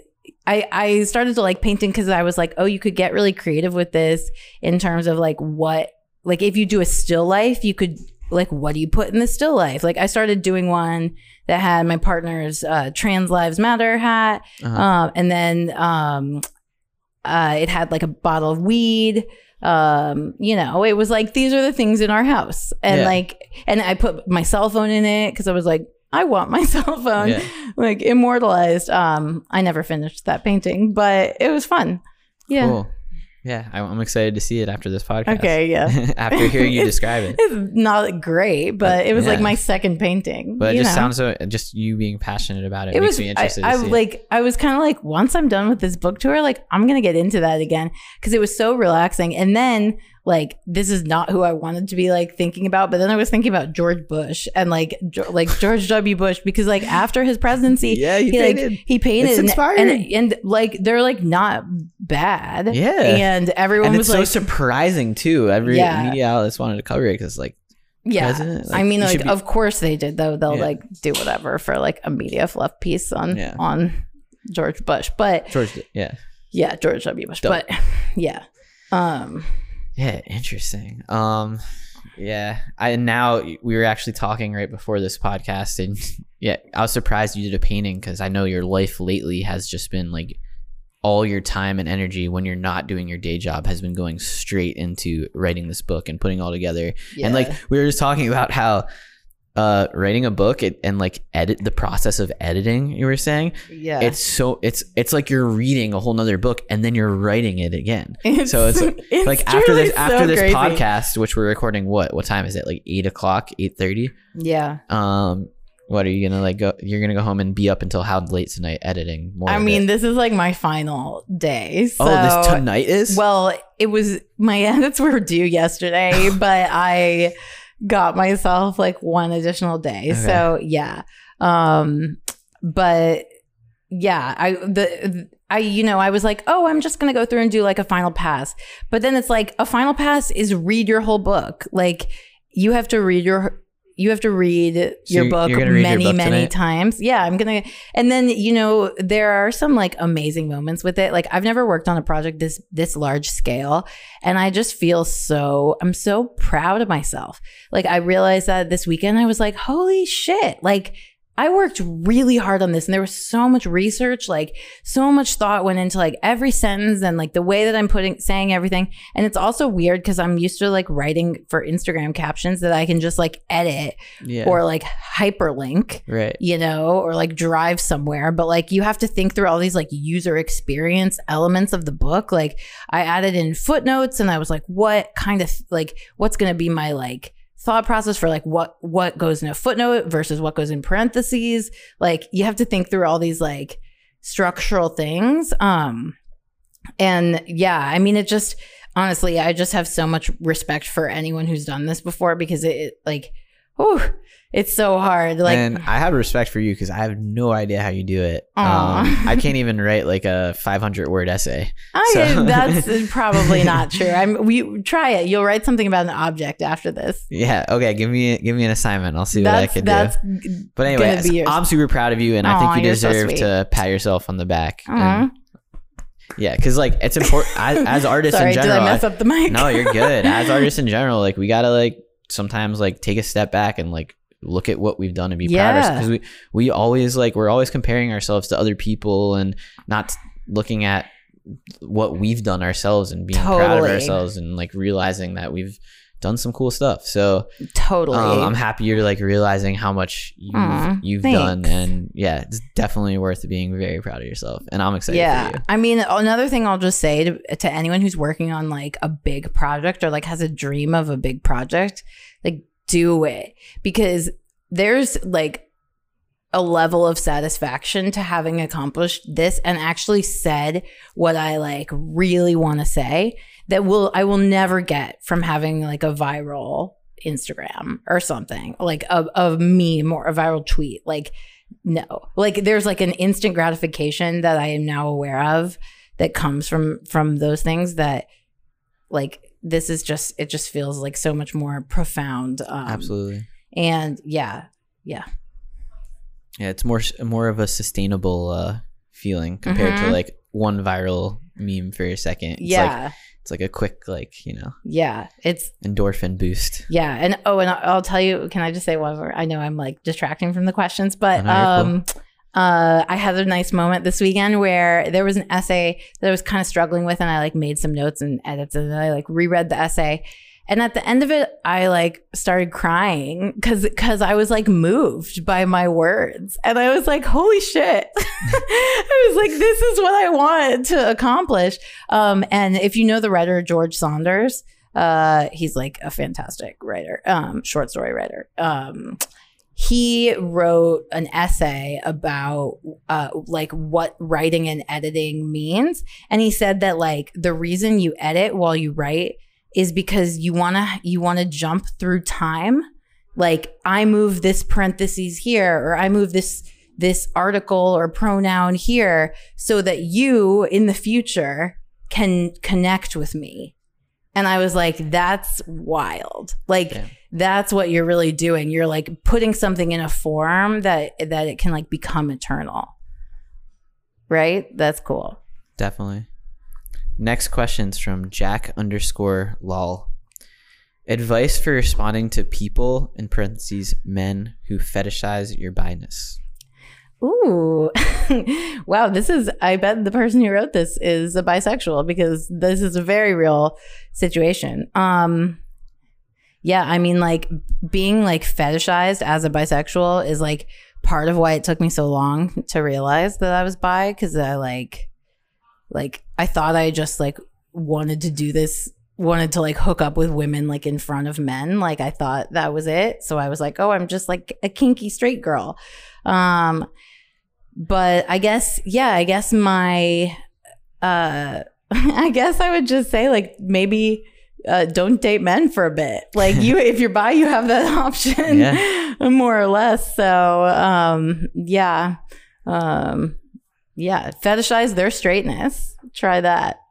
I I started to like painting because I was like, oh, you could get really creative with this in terms of like what like if you do a still life, you could like what do you put in the still life? Like I started doing one that had my partner's uh, Trans Lives Matter hat, Uh-huh. um, and then um, uh, it had like a bottle of weed. Um, you know, it was like these are the things in our house, and Yeah. like, and I put my cell phone in it because I was like, I want my cell phone Yeah. like immortalized. Um, I never finished that painting, but it was fun. Yeah. Cool. Yeah, I- I'm excited to see it after this podcast. Okay. Yeah. after hearing you describe it. It's not great, but it was like my second painting. But it just know? sounds so. Just you being passionate about it, it makes was me I, interested I to see. it. like I was kind of like once I'm done with this book tour like I'm going to get into that again cuz it was so relaxing and then like this is not who I wanted to be like thinking about but then I was thinking about George Bush and like Jo- like George W Bush because like after his presidency Yeah, he he like painted. he painted It's and, inspiring. and and like they're like not bad Yeah. and everyone and was so like surprising too. Every Yeah. media outlets wanted to cover it because, like, yeah president, I mean like be- of course they did though they'll Yeah. like do whatever for like a media fluff piece on Yeah. on George Bush but George, yeah, Yeah, George W. Bush. Dope. But yeah. Um yeah, interesting. Um, yeah, I now we were actually talking right before this podcast, and yeah, I was surprised you did a painting because I know your life lately has just been like all your time and energy when you're not doing your day job has been going straight into writing this book and putting it all together. And like we were just talking about how uh writing a book it, and like edit the process of editing you were saying yeah. it's so it's it's like you're reading a whole nother book and then you're writing it again it's, so it's, it's like after this after this crazy. podcast which we're recording what what time is it like 8 o'clock 8.30 Yeah. um what are you gonna like go you're gonna go home and be up until how late tonight editing more I mean, it? this is like my final day. So oh this tonight is well, it was my edits were due yesterday, but I got myself like one additional day. Okay. So yeah. Um but yeah, I the I you know, I was like, "Oh, I'm just going to go through and do like a final pass." But then it's like a final pass is read your whole book. Like you have to read your you have to read So your book your many book many times. Yeah, I'm to and then you know, there are some like amazing moments with it. Like I've never worked on a project this this large scale and I just feel so I'm so proud of myself. Like I realized that this weekend I was like, "Holy shit." Like I worked really hard on this and there was so much research, like so much thought went into like every sentence and like the way that I'm putting saying everything. And it's also weird because I'm used to like writing for Instagram captions that I can just like edit yeah or like hyperlink right you know, or like drive somewhere. But like you have to think through all these like user experience elements of the book. Like I added in footnotes and I was like, what kind of like what's gonna be my like thought process for like what what goes in a footnote versus what goes in parentheses. Like you have to think through all these like structural things. Um and yeah, I mean it just honestly, I just have so much respect for anyone who's done this before because it, it like oh it's so hard. Like and I have respect for you because I have no idea how you do it. Um, I can't even write like a 500 word essay. I, So- that's probably not true. I'm we try it. You'll write something about an object after this. Yeah. Okay. Give me give me an assignment. I'll see what I That's can that's do. But anyway, gonna be yours. I'm super proud of you, and I think you you're so deserve to pat yourself on the back. Yeah, because like it's important as, as artists Sorry, in general. did I mess up the mic? no, you're good. As artists in general, like we gotta like sometimes like take a step back and like look at what we've done and be proud of Yeah. Because we we always like we're always comparing ourselves to other people and not looking at what we've done ourselves and being proud of ourselves and like realizing that we've done some cool stuff. So totally. um, I'm happy you're like realizing how much you've, Aw, you've done, and yeah, it's definitely worth being very proud of yourself. And I'm excited yeah. for you. I mean, another thing I'll just say to, to anyone who's working on like a big project or like has a dream of a big project, like do it because there's like a level of satisfaction to having accomplished this and actually said what I like really want to say that will I will never get from having like a viral Instagram or something like a, a meme or a viral tweet. Like no, like there's like an instant gratification that I am now aware of that comes from from those things that like this is just it just feels like so much more profound. Um, Absolutely. And yeah, yeah. Yeah, it's more more of a sustainable uh, feeling compared Mhm. to like one viral meme for a second. It's yeah. like, it's like a quick like you know yeah. It's endorphin boost. Yeah, and oh, and I'll tell you. Can I just say one more? I know I'm like distracting from the questions, but Oh, no, um, uh, I had a nice moment this weekend where there was an essay that I was kind of struggling with, and I like made some notes and edits, and I like reread the essay, and at the end of it, I like started crying because because I was like moved by my words, and I was like, holy shit! I was like, this is what I want to accomplish. Um, and if you know the writer George Saunders, uh, he's like a fantastic writer, um, short story writer. Um, he wrote an essay about uh, like what writing and editing means, and he said that like the reason you edit while you write is because you wanna you wanna jump through time. Like I move this parentheses here, or I move this this article or pronoun here, so that you in the future can connect with me. And I was like, that's wild. Like Yeah. that's what you're really doing. You're like putting something in a form that that it can like become eternal. Right? That's cool. Definitely. Next question's from Jack underscore lol. Advice for responding to people in parentheses men who fetishize your bi-ness. Ooh. wow, this is I bet the person who wrote this is a bisexual because this is a very real situation. Um yeah, I mean like being like fetishized as a bisexual is like part of why it took me so long to realize that I was bi cuz I like like I thought I just like wanted to do this wanted to like hook up with women like in front of men like I thought that was it so I was like oh I'm just like a kinky straight girl um but I guess yeah I guess my uh I guess I would just say like maybe uh, don't date men for a bit. Like you, if you're bi, you have that option, Yeah. more or less. So, um, yeah, um, yeah, fetishize their straightness. Try that.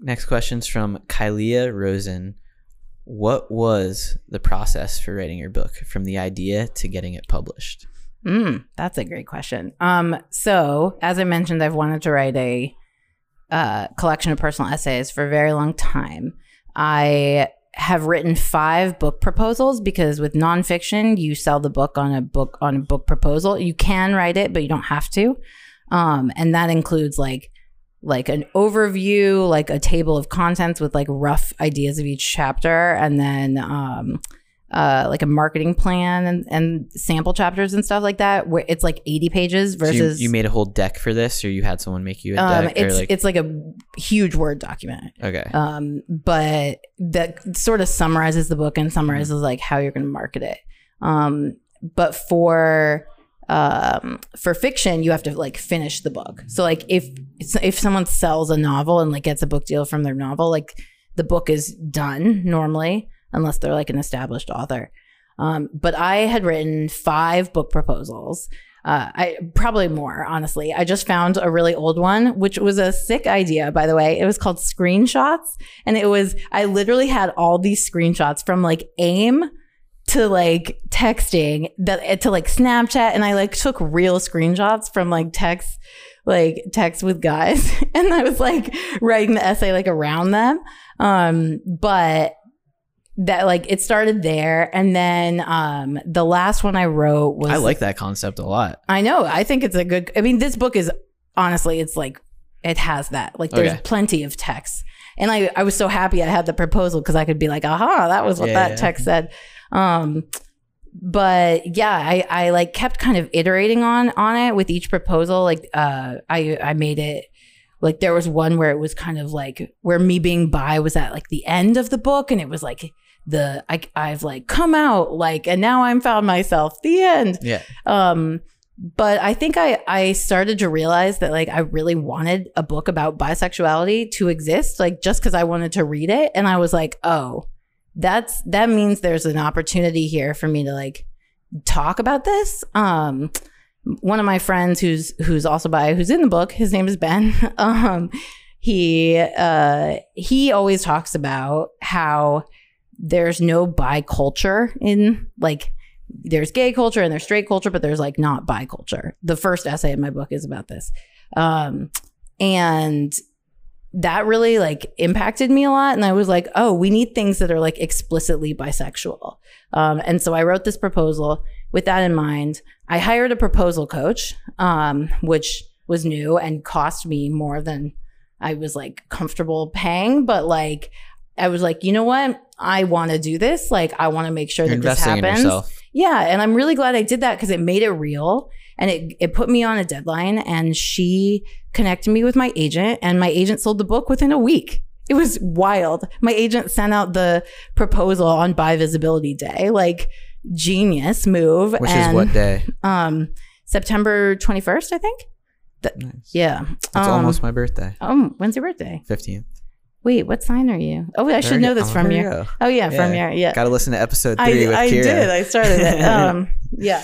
Next question's from Kylia Rosen. What was the process for writing your book from the idea to getting it published? Mm, that's a great question. Um, so as I mentioned, I've wanted to write a uh, collection of personal essays for a very long time. I have written five book proposals because with nonfiction, you sell the book on a book on a book proposal. You can write it, but you don't have to. Um, and that includes like like an overview, like a table of contents with like rough ideas of each chapter, and then um, uh, like a marketing plan and, and sample chapters and stuff like that. Where it's like eighty pages So you, versus you made a whole deck for this, or you had someone make you a um, deck? it's like, it's like a huge word document. okay. Um, but that sort of summarizes the book and summarizes like how you're going to market it. Um, but for um for fiction you have to like finish the book so like if if someone sells a novel and like gets a book deal from their novel like the book is done normally unless they're like an established author um but i had written five book proposals uh, I probably more honestly. I just found a really old one, which was a sick idea, by the way. It was called screenshots, and it was I literally had all these screenshots from like AIM to like texting that to like Snapchat, and I like took real screenshots from like text, like text with guys, and I was like writing the essay like around them. Um, but that like it started there, and then um the last one I wrote was I like that concept a lot. I know. I think it's a good. I mean, this book is honestly, it's like it has that. Like, there's Okay. plenty of text, and I I was so happy I had the proposal because I could be like, aha, that was what Yeah, that yeah. text said. Um, but yeah, I I like kept kind of iterating on on it with each proposal. Like, uh, I I made it. Like there was one where it was kind of like where me being bi was at like the end of the book, and it was like the I I've like come out like, and now I'm found myself. The end Yeah. um but I think I I started to realize that like I really wanted a book about bisexuality to exist, like just because I wanted to read it, and I was like, oh, that's that means there's an opportunity here for me to like talk about this. Um, one of my friends who's who's also bi, who's in the book, his name is Ben. um, he uh he always talks about how there's no bi culture in like there's gay culture and there's straight culture, but there's like not bi culture. The first essay in my book is about this. Um, and that really like impacted me a lot. And I was like, oh, we need things that are like explicitly bisexual. Um, and so I wrote this proposal with that in mind. I hired a proposal coach, um, which was new and cost me more than I was like comfortable paying, but like I was like, you know what? I want to do this. Like, I want to make sure You're that this happens. Yeah, and I'm really glad I did that because it made it real and it it put me on a deadline. And she connected me with my agent, and my agent sold the book within a week. It was wild. My agent sent out the proposal on Bi Visibility Day, like genius move. Which and, is what day? Um, September 21st, I think. Nice. Yeah. It's um, almost my birthday. Oh, when's your birthday? 15th. Wait, what sign are you? Oh, I should know this from you. go. Oh yeah, from Yeah. your yeah. Got to listen to episode I, three with I Kira. did. I started it. Um, yeah.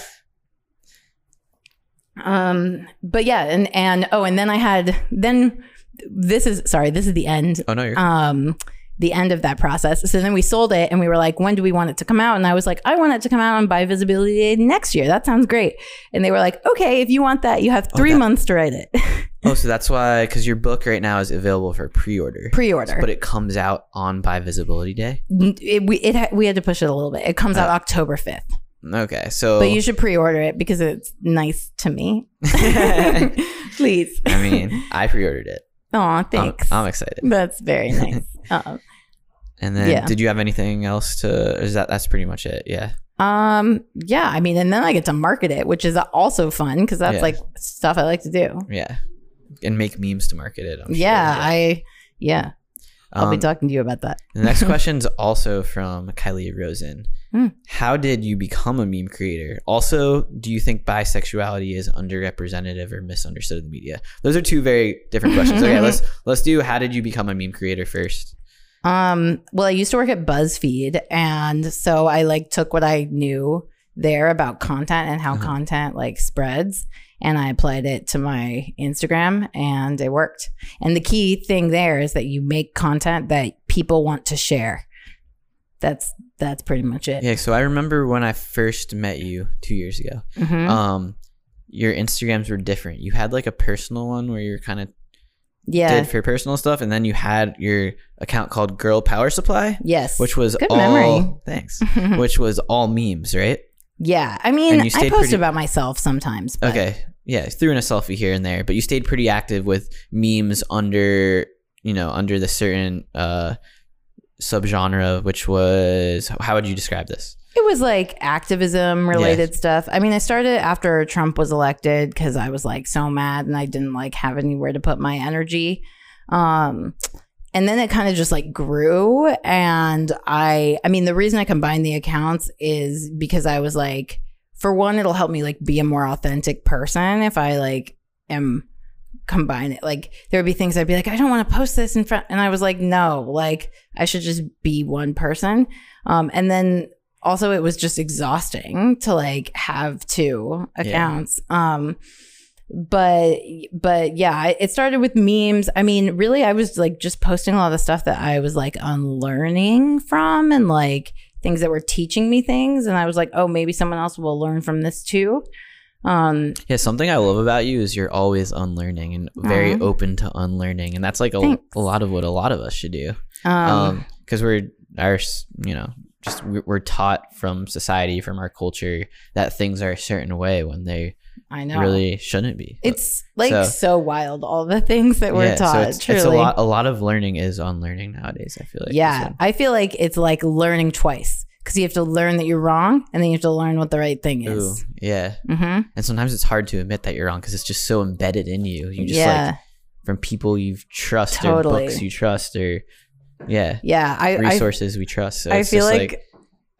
Um, but yeah, and and oh, and then I had then this is sorry, this is the end. oh no, you're Um, the end of that process. So then we sold it, and we were like, when do we want it to come out? And I was like, I want it to come out on Bi Visibility Day next year. That sounds great. And they were like, okay, if you want that, you have three that- months to write it. Oh, so that's why because your book right now is available for pre-order. Pre-order. but it comes out on Bi Visibility Day. it, we it we had to push it a little bit. It comes out October fifth. Okay, so But you should pre-order it because it's nice to me. Please. I mean, I pre-ordered it. Oh, I'm, thanks. I'm excited. That's very nice. um, And then, Yeah. did you have anything else to? Is that that's pretty much it? Yeah. um, yeah, I mean, and then I get to market it, which is also fun because that's Yeah. like stuff I like to do. Yeah. And make memes to market it. I'm yeah, sure. I yeah, I'll be Um, talking to you about that. The next question is also from Kylie Rosen. Hmm. How did you become a meme creator? Also, do you think bisexuality is underrepresented or misunderstood in the media? Those are two very different questions. Okay, let's let's do how did you become a meme creator first? Um, well, I used to work at BuzzFeed, and so I like took what I knew there about content and how Uh-huh. content like spreads, and I applied it to my Instagram, and it worked. And the key thing there is that you make content that people want to share. That's that's pretty much it. Yeah, so I remember when I first met you two years ago. Mhm. Um, your Instagrams were different. You had like a personal one where you're kind of yeah. did for personal stuff, and then you had your account called Girl Power Supply, yes. which was Good all memory. thanks, which was all memes, right? yeah. I mean, I post pretty- about myself sometimes. But Okay, yeah, threw in a selfie here and there, but you stayed pretty active with memes under you know under the certain uh subgenre, which was how would you describe this? It was like activism related stuff. I mean, I started after Trump was elected because I was like so mad and I didn't like have anywhere to put my energy. Um, and then it kind of just like grew. And I, I mean, the reason I combined the accounts is because I was like, for one, it'll help me like be a more authentic person if I like am combine it. Like there would be things I'd be like, I don't want to post this in front. And I was like, no, like I should just be one person. Um, and then also it was just exhausting to like have two accounts. Um, but but yeah, it started with memes. I mean, really, I was like just posting a lot of stuff that I was like unlearning from and like things that were teaching me things. And I was like, oh, maybe someone else will learn from this too. Um, Yeah, something I love about you is you're always unlearning and very Aw. open to unlearning, and that's like a, Thanks. a lot of what a lot of us should do. um, Um, because we're our you know just we're taught from society from our culture that things are a certain way when they I know. really shouldn't be. It's like So- so, wild, all the things that we're Yeah, so taught. it's, truly. it's a lot. A lot of learning is unlearning nowadays. I feel like. yeah. So- I feel like it's like learning twice because you have to learn that you're wrong and then you have to learn what the right thing Ooh, is. yeah. Mm-hmm. And sometimes it's hard to admit that you're wrong because it's just so embedded in you. You just Yeah. like from people you trust Totally. or books you trust or yeah yeah. I, I resources we trust. So I feel just like,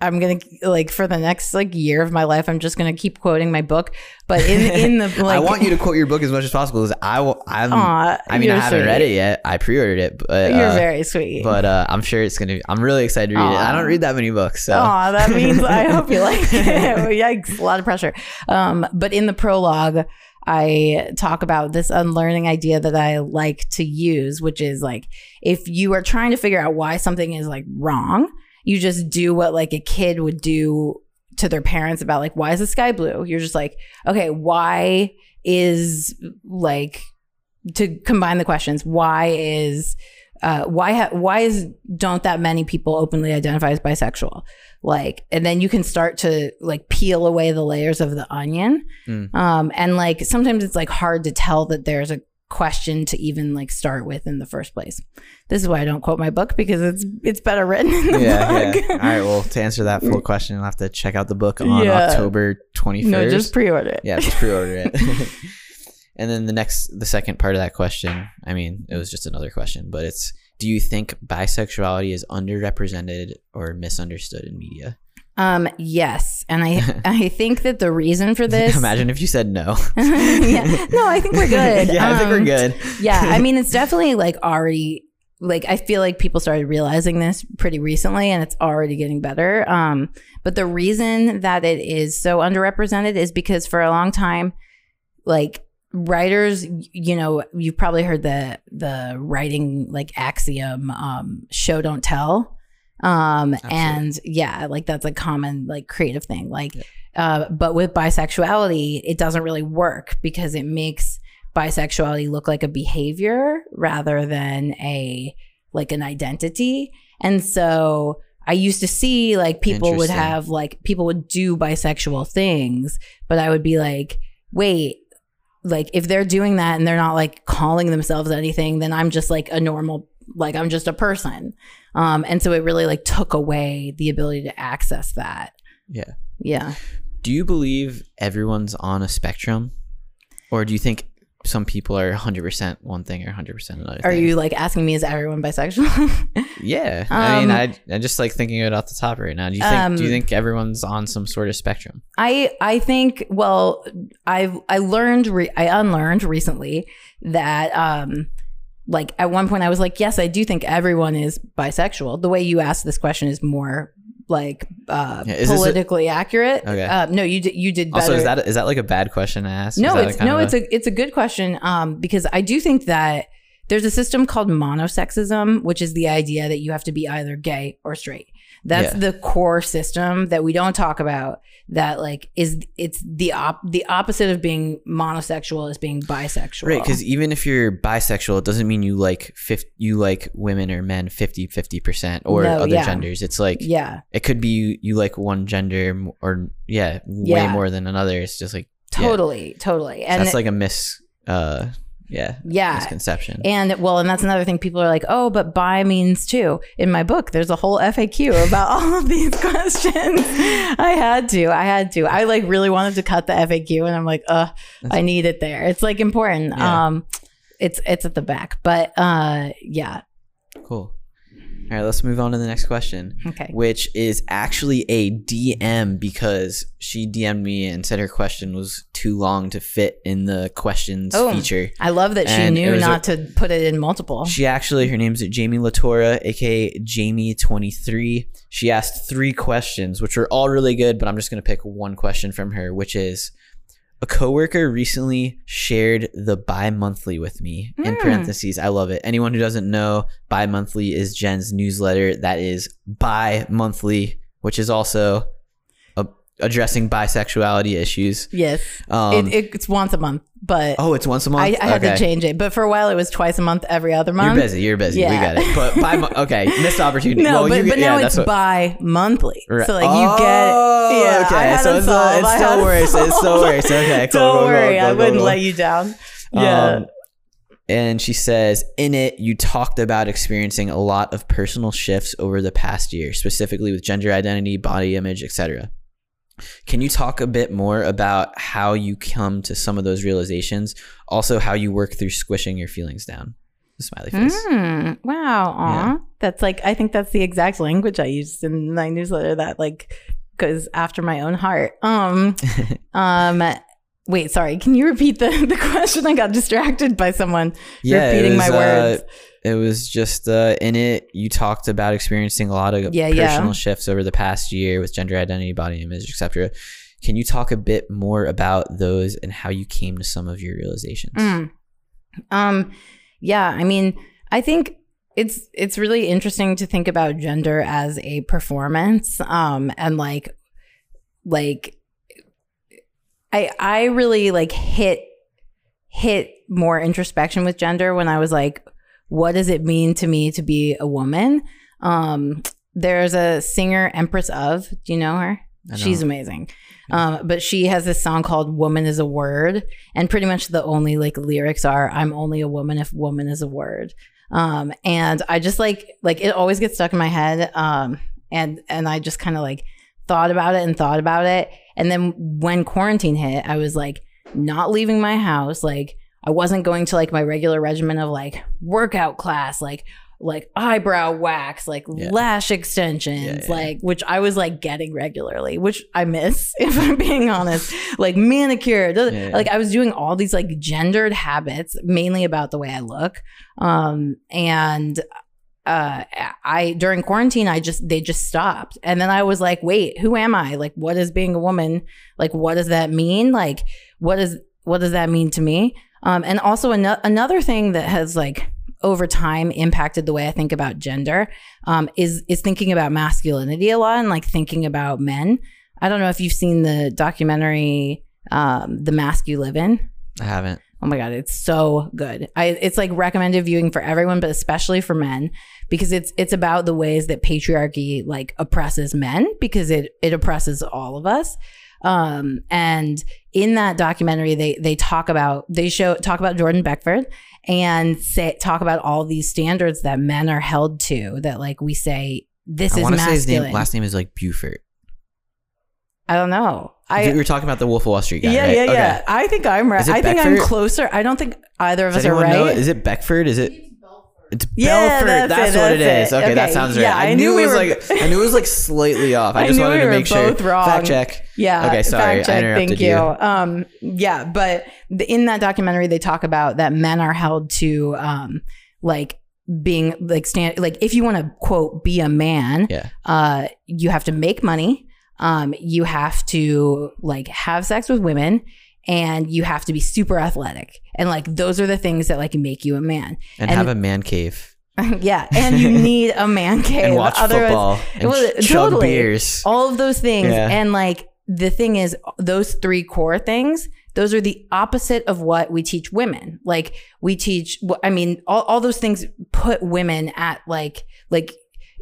I'm gonna like for the next like year of my life, I'm just gonna keep quoting my book. But in in the like, I want you to quote your book as much as possible because I will. I'm. Aw, I mean, I haven't read it yet. I pre-ordered it, but You're uh, very sweet. But uh, I'm sure it's gonna. Be, I'm really excited to read it. I don't read that many books, so Oh, that means I hope you like it. Yikes, a lot of pressure. Um, but in the prologue, I talk about this unlearning idea that I like to use, which is like if you are trying to figure out why something is like wrong, you just do what like a kid would do to their parents about like why is the sky blue? You're just like, okay, why is like to combine the questions, why is uh, why ha- why is don't that many people openly identify as bisexual? Like, and then you can start to like peel away the layers of the onion. Mm. Um, and like sometimes it's like hard to tell that there's a question to even like start with in the first place. This is why I don't quote my book because it's it's better written in the yeah, book. yeah. All right. Well, to answer that full question, I'll have to check out the book on Yeah. October 21st. no, just pre-order it. yeah, just pre-order it. and then the next, the second part of that question. I mean, it was just another question, but it's: Do you think bisexuality is underrepresented or misunderstood in media? Um, yes, and I I think that the reason for this. Imagine if you said no. yeah, no, I think we're good. yeah, I think we're Um, good. yeah, I mean, it's definitely like already like I feel like people started realizing this pretty recently, and it's already getting better. Um, but the reason that it is so underrepresented is because for a long time, like writers, you know, you've probably heard the the writing like axiom, um, show don't tell. Um, and yeah, like that's a common like creative thing. Like, uh, but with bisexuality, it doesn't really work because it makes bisexuality look like a behavior rather than a like an identity. And so I used to see like people would have like people would do bisexual things, but I would be like, wait, like if they're doing that and they're not like calling themselves anything, then I'm just like a normal like I'm just a person. Um and so it really like took away the ability to access that. Yeah. Yeah. Do you believe everyone's on a spectrum, or do you think some people are 100% one thing or 100% another? Are thing? you like asking me is everyone bisexual? Yeah, I mean, Um, I I just like thinking it off the top right now. Do you think do you Um, think everyone's on some sort of spectrum? I I think well I've I learned re- I unlearned recently that um like at one point I was like yes I do think everyone is bisexual. The way you asked this question is more like uh Yeah, this a- politically accurate. Okay. Uh, no, you did you did better. Also, is that is that like a bad question to ask? No, it's no, it's a it's a good question. Um, because I do think that there's a system called monosexism, which is the idea that you have to be either gay or straight. That's Yeah. the core system that we don't talk about. That like is it's the op the opposite of being monosexual is being bisexual. right because even if you're bisexual, it doesn't mean you like 50, you like women or men 50 50 percent or No, other yeah. genders. It's like yeah, it could be you, you like one gender or yeah, way Yeah. more than another. It's just like totally, totally, and that's like a miss. uh yeah yeah, misconception. And well, and that's another thing. People are like, "Oh, but bi means too." In my book, there's a whole FAQ about all of these questions. I had to. I had to. I like really wanted to cut the FAQ, and I'm like, "Uh, I need it there. It's like important." Yeah. Um, it's it's at the back, but uh, yeah. cool. All right, let's move on to the next question. Okay. which is actually a DM because she DM'd me and said her question was too long to fit in the questions Oh. feature. I love that she And it knew was a- not to put it in multiple. She actually, her name's Jamie Latora, aka Jamie23. She asked three questions, which are all really good, but I'm just going to pick one question from her, which is a coworker recently shared the bi monthly with me. In Hmm. parentheses, I love it. Anyone who doesn't know, bi monthly is Jen's newsletter that is bi monthly, which is also addressing bisexuality issues. yes, Um, it, it, it's once a month, but oh, it's once a month. I, I had to change it. But for a while, it was twice a month, every other month. You're busy. You're busy. We got it. But by mo- okay, missed opportunity. No, Well, but, you but now yeah, it's what- bi monthly. Right. So like you Oh, get yeah. I okay. So it it's, uh, solved. it's still worse. It's still worse. Okay, cool, Don't cool, cool, worry, I cool, wouldn't cool. let you down. Yeah. Um, and she says, in it, you talked about experiencing a lot of personal shifts over the past year, specifically with gender identity, body image, etc. Can you talk a bit more about how you come to some of those realizations? Also, how you work through squishing your feelings down. The smiley face. Mm, wow. Aw. That's like I think that's the exact language I used in my newsletter. That like goes after my own heart. Um, um. Wait, sorry. Can you repeat the, the question? I got distracted by someone Yeah, repeating my was, uh. It was just uh, in it. You talked about experiencing a lot of Yeah, personal yeah. shifts over the past year with gender identity, body image, etc. Can you talk a bit more about those and how you came to some of your realizations? Mm. Um, yeah, I mean, I think it's it's really interesting to think about gender as a performance, um, and like, like, I I really like hit hit more introspection with gender when I was like, what does it mean to me to be a woman? Um, there's a singer, Empress of. Do you know her? I She's amazing. Um, but she has this song called Woman is a Word. And pretty much the only like lyrics are I'm only a woman if woman is a word. Um, and I just like like it always gets stuck in my head. Um, and and I just kind of like thought about it and thought about it. And then when quarantine hit, I was like not leaving my house. Like I wasn't going to like my regular regimen of like workout class, like like eyebrow wax, like Yeah. lash extensions, Yeah, yeah. like which I was like getting regularly, which I miss if I'm being honest. Like manicure, like I was doing all these like gendered habits, mainly about the way I look. Um, and uh I during quarantine I just they just stopped. And then I was like, wait, who am I? Like what is being a woman? Like what does that mean? Like what is what does that mean to me? Um and also ano- another thing that has like over time impacted the way I think about gender um is is thinking about masculinity a lot and like thinking about men. I don't know if you've seen the documentary um The Mask You Live In. I haven't. Oh my god, it's so good. I it's like recommended viewing for everyone, but especially for men because it's it's about the ways that patriarchy like oppresses men because it it oppresses all of us. Um and in that documentary they they talk about they show talk about Jordan Beckford and say talk about all these standards that men are held to that like we say this I is to say masculine. his name. Last name is like Buford. I don't know. I we were talking about the Wolf of Wall Street guy. yeah, right? yeah, Okay. yeah. I think I'm right. I think I'm closer. I don't think either of Does us are right. know? Is it Beckford? Is it? It's Yeah, Belfort. that's That's, it, what it that's is. it. Okay, that sounds right. yeah, I, I knew knew it was we were- like I knew it was like slightly off. I I just wanted we to make sure. both wrong. Fact check. Yeah. Okay, sorry, fact check, I interrupted thank you. Um, yeah, but the, in that documentary, they talk about that men are held to um, like being like stand like if you want to quote be a man, Yeah. uh, you have to make money. Um, you have to like have sex with women. And you have to be super athletic, and like those are the things that like make you a man. And, And- have a man cave yeah, and you need a man cave. and watch Otherwise- football and Well, ch- chug totally. beers. all of those things Yeah. and like the thing is those three core things those are the opposite of what we teach women like we teach i mean all, all those things put women at like like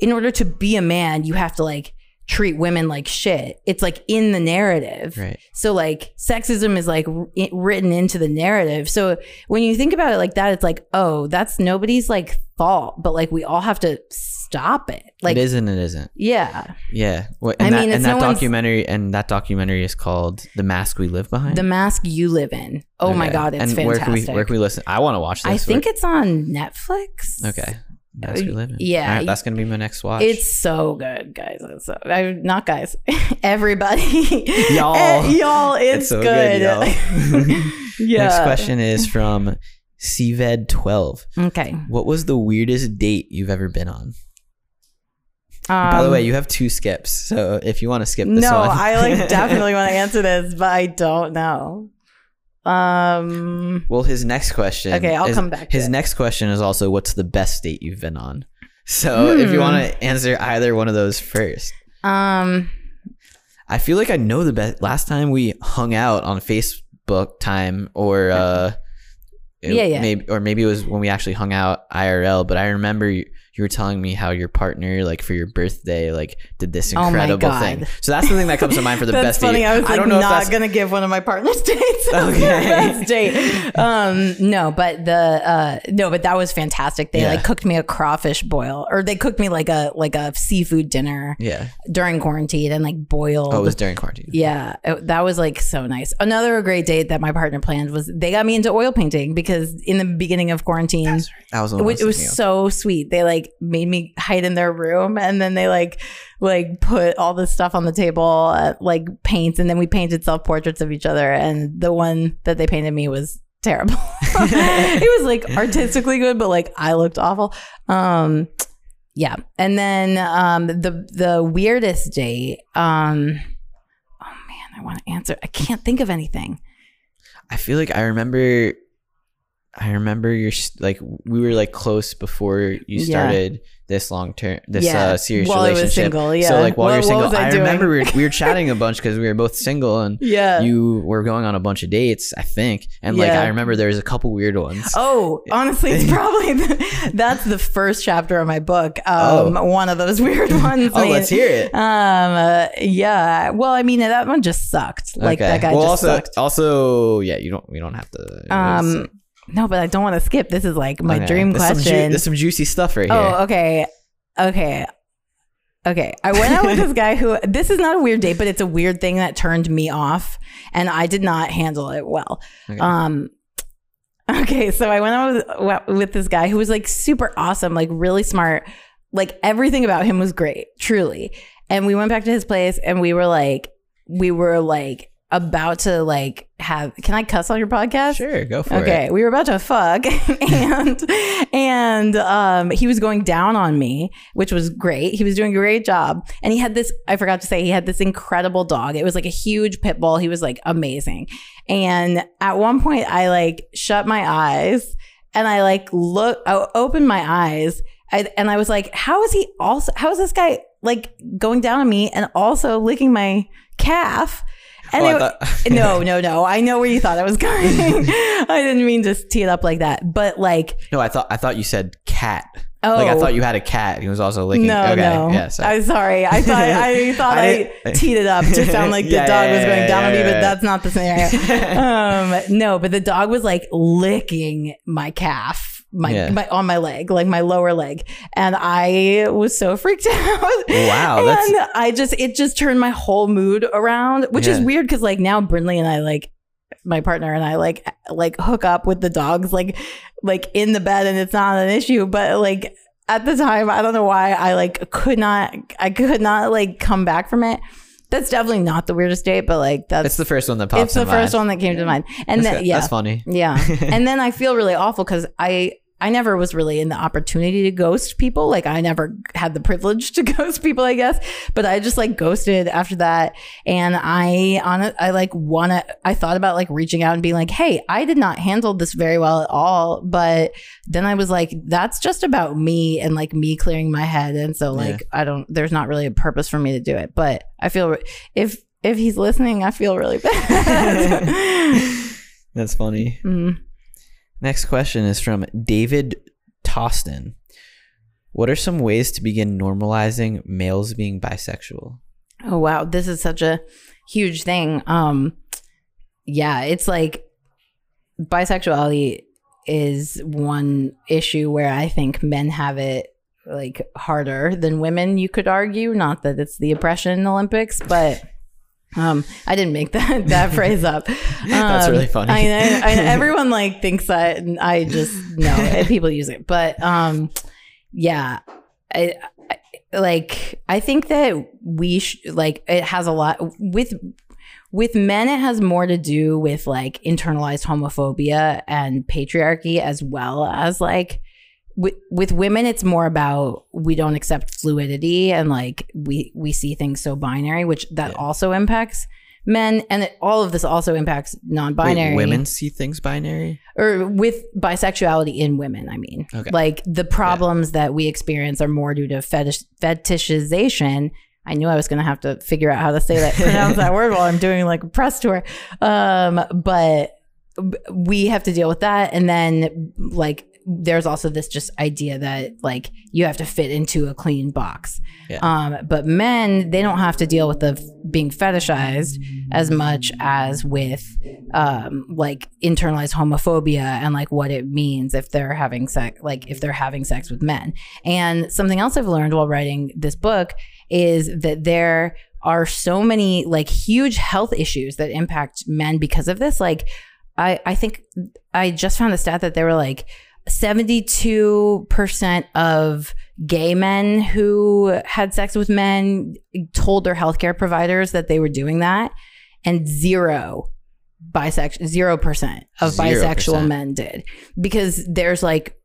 in order to be a man you have to like treat women like shit it's like in the narrative Right. so like sexism is like wr- written into the narrative. So when you think about it like that, it's like, oh, that's nobody's like fault, but like we all have to stop it. Like, it is and it isn't. yeah, Yeah. What, I that, mean, and that no documentary and that documentary is called "The Mask We Live Behind." the mask you live in. Oh my god, it's and fantastic. Where can we where can we listen? I want to watch this. I think Where- it's on Netflix. okay. Mask We Live In. yeah. Right, that's gonna be my next watch. It's so good, guys. It's so, I, not guys, everybody, Y'all. Eh, y'all. It's, so good. y'all. yeah. Next question is from CVED12. Okay. What was the weirdest date you've ever been on? By the Um, way, you have two skips, so if you want to skip this no, one, I like definitely want to answer this, but I don't know. Um, Well, his next question. Okay, I'll is- come back His next question is also, "What's the best date you've been on?" So, if you Hmm. want to answer either one of those first, um, I feel like I know the best. Last time we hung out on Facebook time, or uh, it- Yeah, yeah. maybe or maybe it was when we actually hung out IRL. But I remember you, were telling me how your partner, like for your birthday, like did this Oh incredible God. thing. So that's the thing that comes to mind for the best funny. date. I was like don't know not that's gonna give one of my partner's dates Okay. best date. Um, no, but the uh, no, but that was fantastic. They Yeah. like cooked me a crawfish boil, or they cooked me like a like a seafood dinner yeah. during quarantine and like boiled. Oh, it was during quarantine. Yeah, it- that was like so nice. Another great date that my partner planned was they got me into oil painting because in the beginning of quarantine, That was I was it was so sweet. They like made me hide in their room, and then they like like put all this stuff on the table, uh, like paints, and then we painted self portraits of each other. And the one that they painted me was terrible. it was like artistically good, but like I looked awful. Um, yeah, and then um, the the weirdest date. Um, oh man, I want to answer. I can't think of anything. I feel like I remember. I remember your like we were like close before you Yeah. started this long term this Yeah. uh, serious While I was relationship. single, yeah. So like while What- you're single, I I, remember we were, we were chatting a bunch because we were both single and Yeah. you were going on a bunch of dates. I think, and like Yeah. I remember there was a couple weird ones. Oh, honestly, it's probably the, that's the first chapter of my book. Um, one of those weird ones. Oh, made- let's hear it. Um, uh, yeah. Well, I mean, that one just sucked. Like that guy well, just also, sucked. also, yeah, you don't. We don't have to. Um, no, but I don't want to skip. This is like my Okay. dream There's Some ju- question. there's some juicy stuff right here. Oh, okay. Okay. Okay. I went out with this guy who this is not a weird date, but it's a weird thing that turned me off and I did not handle it well. Okay. Um Okay, so I went out with, with this guy who was like super awesome, like really smart. Like everything about him was great, truly. And we went back to his place and we were like we were like about to like have can I cuss on your podcast? Sure, go for Okay, it. Okay, we were about to fuck, and and um, he was going down on me, which was great. He was doing a great job, and he had this. I forgot to say he had this incredible dog. It was like a huge pit bull. He was like amazing. And at one point, I like shut my eyes and I like look. I opened my eyes, I, and I was like, "How is he also? How is this guy like going down on me and also licking my calf?" And Oh, it- thought- no, no, no. I know where you thought I was going. I didn't mean to tee it up like that. But like, No, I thought I thought you said cat. oh, Like I thought you had a cat. He was also licking. no, okay. no. Yeah. I'm sorry. I thought I thought I I, teed it up to sound like the Yeah, dog yeah, was going down on me, but that's not the scenario. um, no, but the dog was like licking my calf, my, Yeah. my on my leg, like my lower leg, and I was so freaked out. Wow, that's- and I just it just turned my whole mood around, which is weird because like now Brindley and I like my partner and I like like hook up with the dogs like like in the bed and it's not an issue but like at the time I don't know why I like could not I could not like come back from it that's definitely not the weirdest date but like that's It's the first one that pops. it's the in first mind. one that came to mind and That's, then yeah that's funny. yeah. and then I feel really awful because I I never was really in the opportunity to ghost people. Like I never had the privilege to ghost people, I guess. But I just like ghosted after that. And I on I like wanna I thought about like reaching out and being like, hey, I did not handle this very well at all. But then I was like, that's just about me and like me clearing my head. And so like I don't there's not really a purpose for me to do it. But I feel if if he's listening, I feel really bad. That's funny. Mm. Next question is from David Toston. What are some ways to begin normalizing males being bisexual? Oh wow, this is such a huge thing. Um yeah, it's like bisexuality is one issue where I think men have it like harder than women, you could argue. Not that it's the oppression Olympics, but um, I didn't make that that phrase up. That's Um, really funny. I, I, I, everyone like thinks that, and I just know people use it. But um, yeah, I, I like I think that we sh- like it has a lot with with men. It has more to do with like internalized homophobia and patriarchy, as well as like with, with women it's more about we don't accept fluidity and like we we see things so binary which that also impacts men. And it, all of this also impacts non-binary. Wait, women see things binary? or with bisexuality in women i mean. Okay. like the problems that we experience are more due to fetish fetishization. I knew i was going to have to figure out how to say that pronounce that word while i'm doing like a press tour. Um but we have to deal with that. And then like there's also this just idea that like you have to fit into a clean box. Yeah. um but men they don't have to deal with the f- being fetishized as much as with um like internalized homophobia and like what it means if they're having sex like if they're having sex with men. And something else i've learned while writing this book is that there are so many like huge health issues that impact men because of this. Like I I think I just found the stat that they were like 72% of gay men who had sex with men told their healthcare providers that they were doing that and zero bisexual zero percent of 0%. bisexual men did because there's like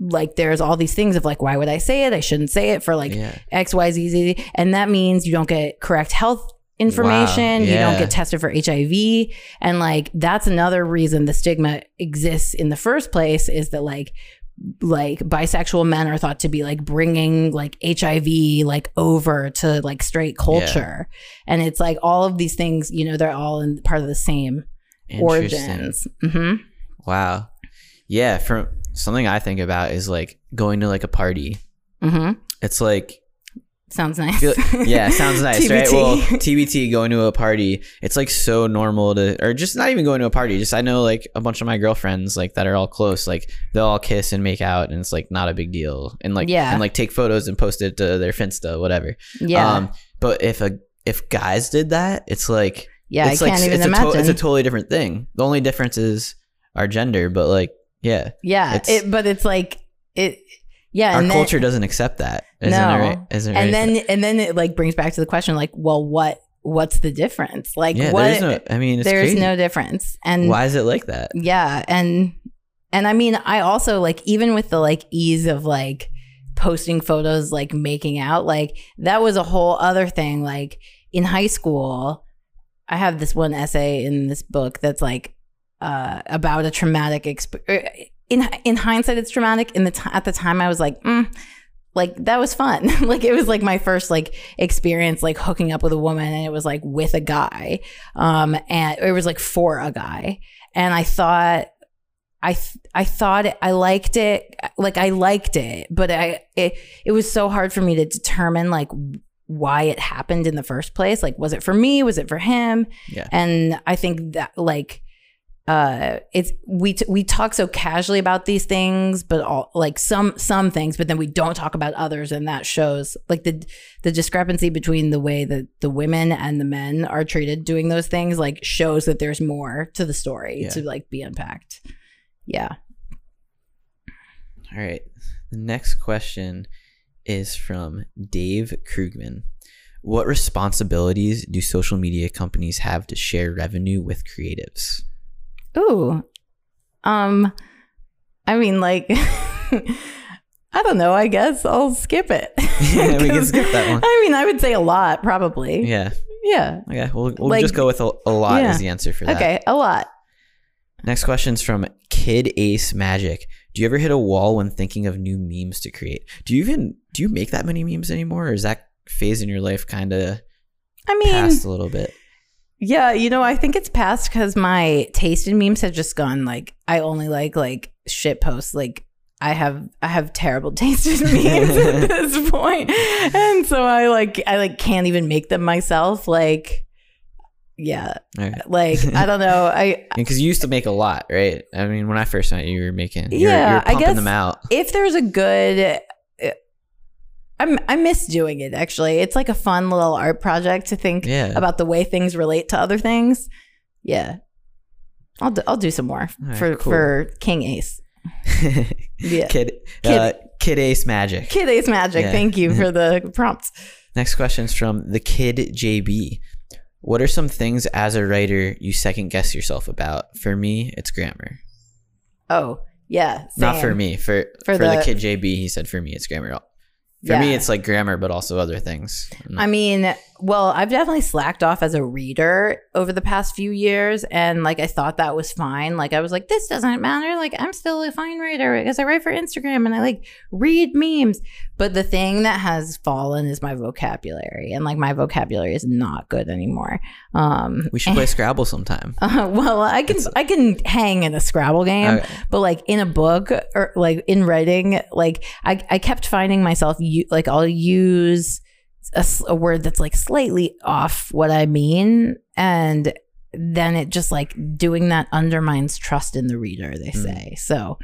like there's all these things of like why would i say it i shouldn't say it for like Yeah. xyz and that means you don't get correct health information you yeah. don't get tested for hiv and like that's another reason the stigma exists in the first place is that like like bisexual men are thought to be like bringing like hiv like over to like straight culture. And it's like all of these things you know they're all in part of the same origins. Hmm Wow. Yeah, from something I think about is like going to like a party. hmm It's like sounds nice yeah, sounds nice, right? Well, TBT going to a party, it's like so normal to, or just not even going to a party. Just I know like a bunch of my girlfriends like that are all close, like they'll all kiss and make out, and it's like not a big deal, and like Yeah. and like take photos and post it to their Finsta, whatever. yeah Um, but if a if guys did that, it's like yeah i it's like can't even it's a, to- imagine it's a totally different thing. The only difference is our gender, but like yeah, yeah it's- it, but it's like it yeah our and then, culture doesn't accept that. Isn't No. it right? Isn't and right? then and then it like brings back to the question like well what what's the difference like yeah, what there's no. I mean, it's there's crazy. no difference and Why is it like that? yeah and and i mean i also like even with the like ease of like posting photos like making out like that was a whole other thing like in high school i have this one essay in this book that's like uh about a traumatic experience in in hindsight it's traumatic. In the t- at the time i was like mm, like that was fun. Like it was like my first like experience like hooking up with a woman and it was like with a guy. Um and it was like for a guy. And i thought i th- i thought it, i liked it like i liked it but i it, it was so hard for me to determine like why it happened in the first place. Like was it for me? Was it for him? Yeah. and i think that like uh it's we t- we talk so casually about these things but all like some some things but then we don't talk about others and that shows like the the discrepancy between the way that the women and the men are treated doing those things like shows that there's more to the story Yeah. to like be unpacked yeah All right. The next question is from Dave Krugman. What responsibilities do social media companies have to share revenue with creatives? Ooh. Um I mean like I don't know, I guess I'll skip it. Yeah, we can skip that one. I mean, I would say a lot probably. Yeah. Yeah. Okay. We'll, we'll Like- just go with a, a lot Yeah. as the answer for that. Okay, a lot. Next question's from Kid Ace Magic. Do you ever hit a wall when thinking of new memes to create? Do you even do you make that many memes anymore, or is that phase in your life kind of I mean, past a little bit? Yeah, you know, I think it's past because my taste in memes have just gone like I only like like shit posts. Like I have I have terrible taste in memes at this point, and so I like I like can't even make them myself. Like, yeah, Okay. like I don't know. I Because you used to make a lot, right? I mean, when I first met you, you were making, you were, Yeah, you were I guess- them out. if there's a good I'm, I miss doing it actually. It's like a fun little art project to think Yeah. about the way things relate to other things. Yeah. I'll do, I'll do some more right, for cool. for King Ace. Yeah. Kid, Kid- Uh, Kid Ace Magic. Kid Ace Magic. Yeah. Thank you for the prompts. Next question is from the Kid JB. What are some things as a writer you second guess yourself about? For me, it's grammar. Oh, yeah. Not for me. For For for, the, the- Kid JB, he said for me it's grammar. For me, it's like grammar, but also other things. I mean, well, I've definitely slacked off as a reader over the past few years. And like, I thought that was fine. Like, I was like, this doesn't matter. Like, I'm still a fine writer because I write for Instagram and I like read memes. But the thing that has fallen is my vocabulary. And like, my vocabulary is not good anymore. Um, we should play Scrabble sometime. uh, well, I can I can hang in a Scrabble game, Okay. but like in a book or like in writing, like I, I kept finding myself like I'll use a, a word that's like slightly off what I mean, and then it just like doing that undermines trust in the reader. They Mm. say so.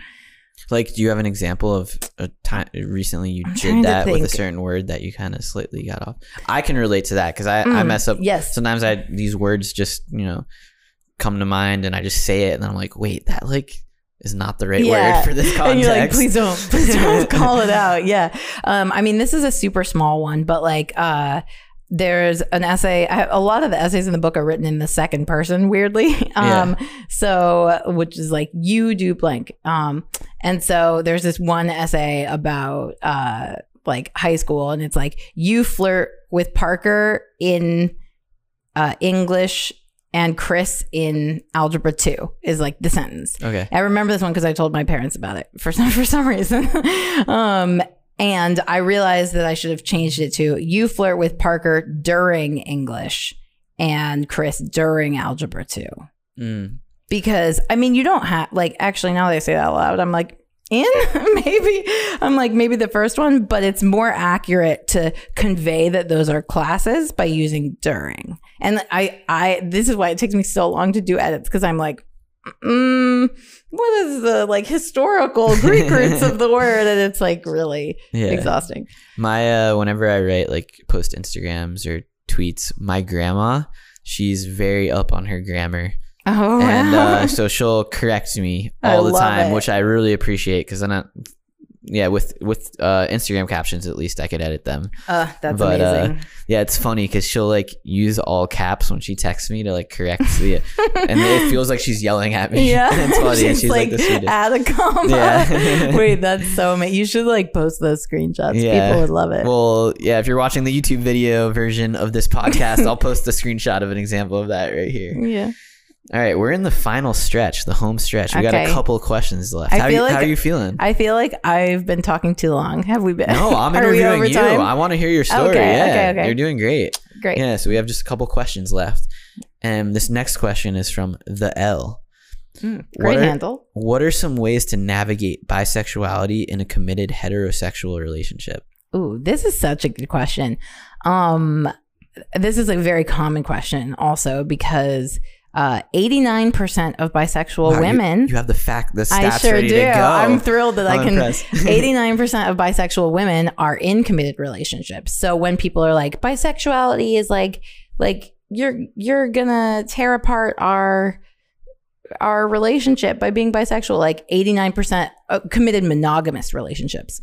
Like, do you have an example of a time recently you I'm did that with a certain word that you kind of slightly got off? I can relate to that because I, I Mm, mess up. yes. Sometimes I these words just you know come to mind and I just say it and then I'm like, wait, that like is not the right Yeah. word for this context. And you're like, please don't, please don't call it out. Yeah. Um, I mean, this is a super small one, but like, uh, there's an essay. I, a lot of the essays in the book are written in the second person, weirdly. Um, so which is like you do blank. Um, and so there's this one essay about uh like high school, and it's like you flirt with Parker in uh, English and Chris in algebra two is like the sentence. Okay. I remember this one because I told my parents about it for some for some reason. um, and I realized that I should have changed it to you flirt with Parker during English and Chris during algebra two. Mm. Because I mean, you don't have like actually now that I say that out loud, I'm like in maybe I'm like maybe the first one, but it's more accurate to convey that those are classes by using during. And I I this is why it takes me so long to do edits because I'm like mm, what is the like historical Greek roots of the word? And it's like really Yeah. exhausting. My uh whenever I write like post Instagrams or tweets, my grandma, she's very up on her grammar. Oh, and wow. uh, so she'll correct me I all the time, it. which I really appreciate because then, I, yeah, with with uh, Instagram captions at least I could edit them. Uh, that's but, uh, amazing. Yeah, it's funny because she'll like use all caps when she texts me to like correct the, and it feels like she's yelling at me. yeah, it's funny. and she's like, the add a comma. Yeah. Wait, that's so amazing. You should like post those screenshots. Yeah. People would love it. Well, yeah, if you're watching the YouTube video version of this podcast, I'll post a screenshot of an example of that right here. yeah. All right, we're in the final stretch, the home stretch. We got a couple questions left. I how, feel you, how are you feeling? I feel like I've been talking too long. Have we been? No, I'm Are we interviewing over you. time? I want to hear your story. Okay, yeah, okay, okay. You're doing great. Great. Yeah, so we have just a couple questions left. And this next question is from the L. Great What are- handle. What are some ways to navigate bisexuality in a committed heterosexual relationship? Ooh, this is such a good question. Um, this is a very common question also because uh, 89% of bisexual Wow, women. You, have the fact, the stats I sure ready do. to go. I'm thrilled that I I'm can. 89% of bisexual women are in committed relationships. So when people are like, bisexuality is like, like you're you're gonna tear apart our our relationship by being bisexual. Like 89% committed monogamous relationships.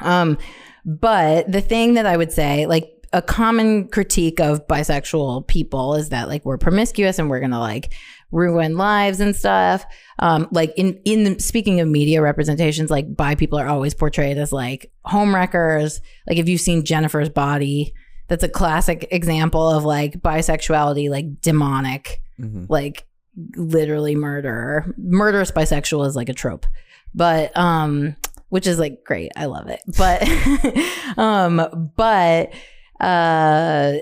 Um, but the thing that I would say, like a common critique of bisexual people is that like we're promiscuous and we're gonna like ruin lives and stuff. Um, like in in the, speaking of media representations, like bi people are always portrayed as like homewreckers. Like if you've seen Jennifer's Body, that's a classic example of like bisexuality, like demonic Mhm. like literally murder. Murderous bisexual is like a trope. But um which is like great. I love it. But um but uh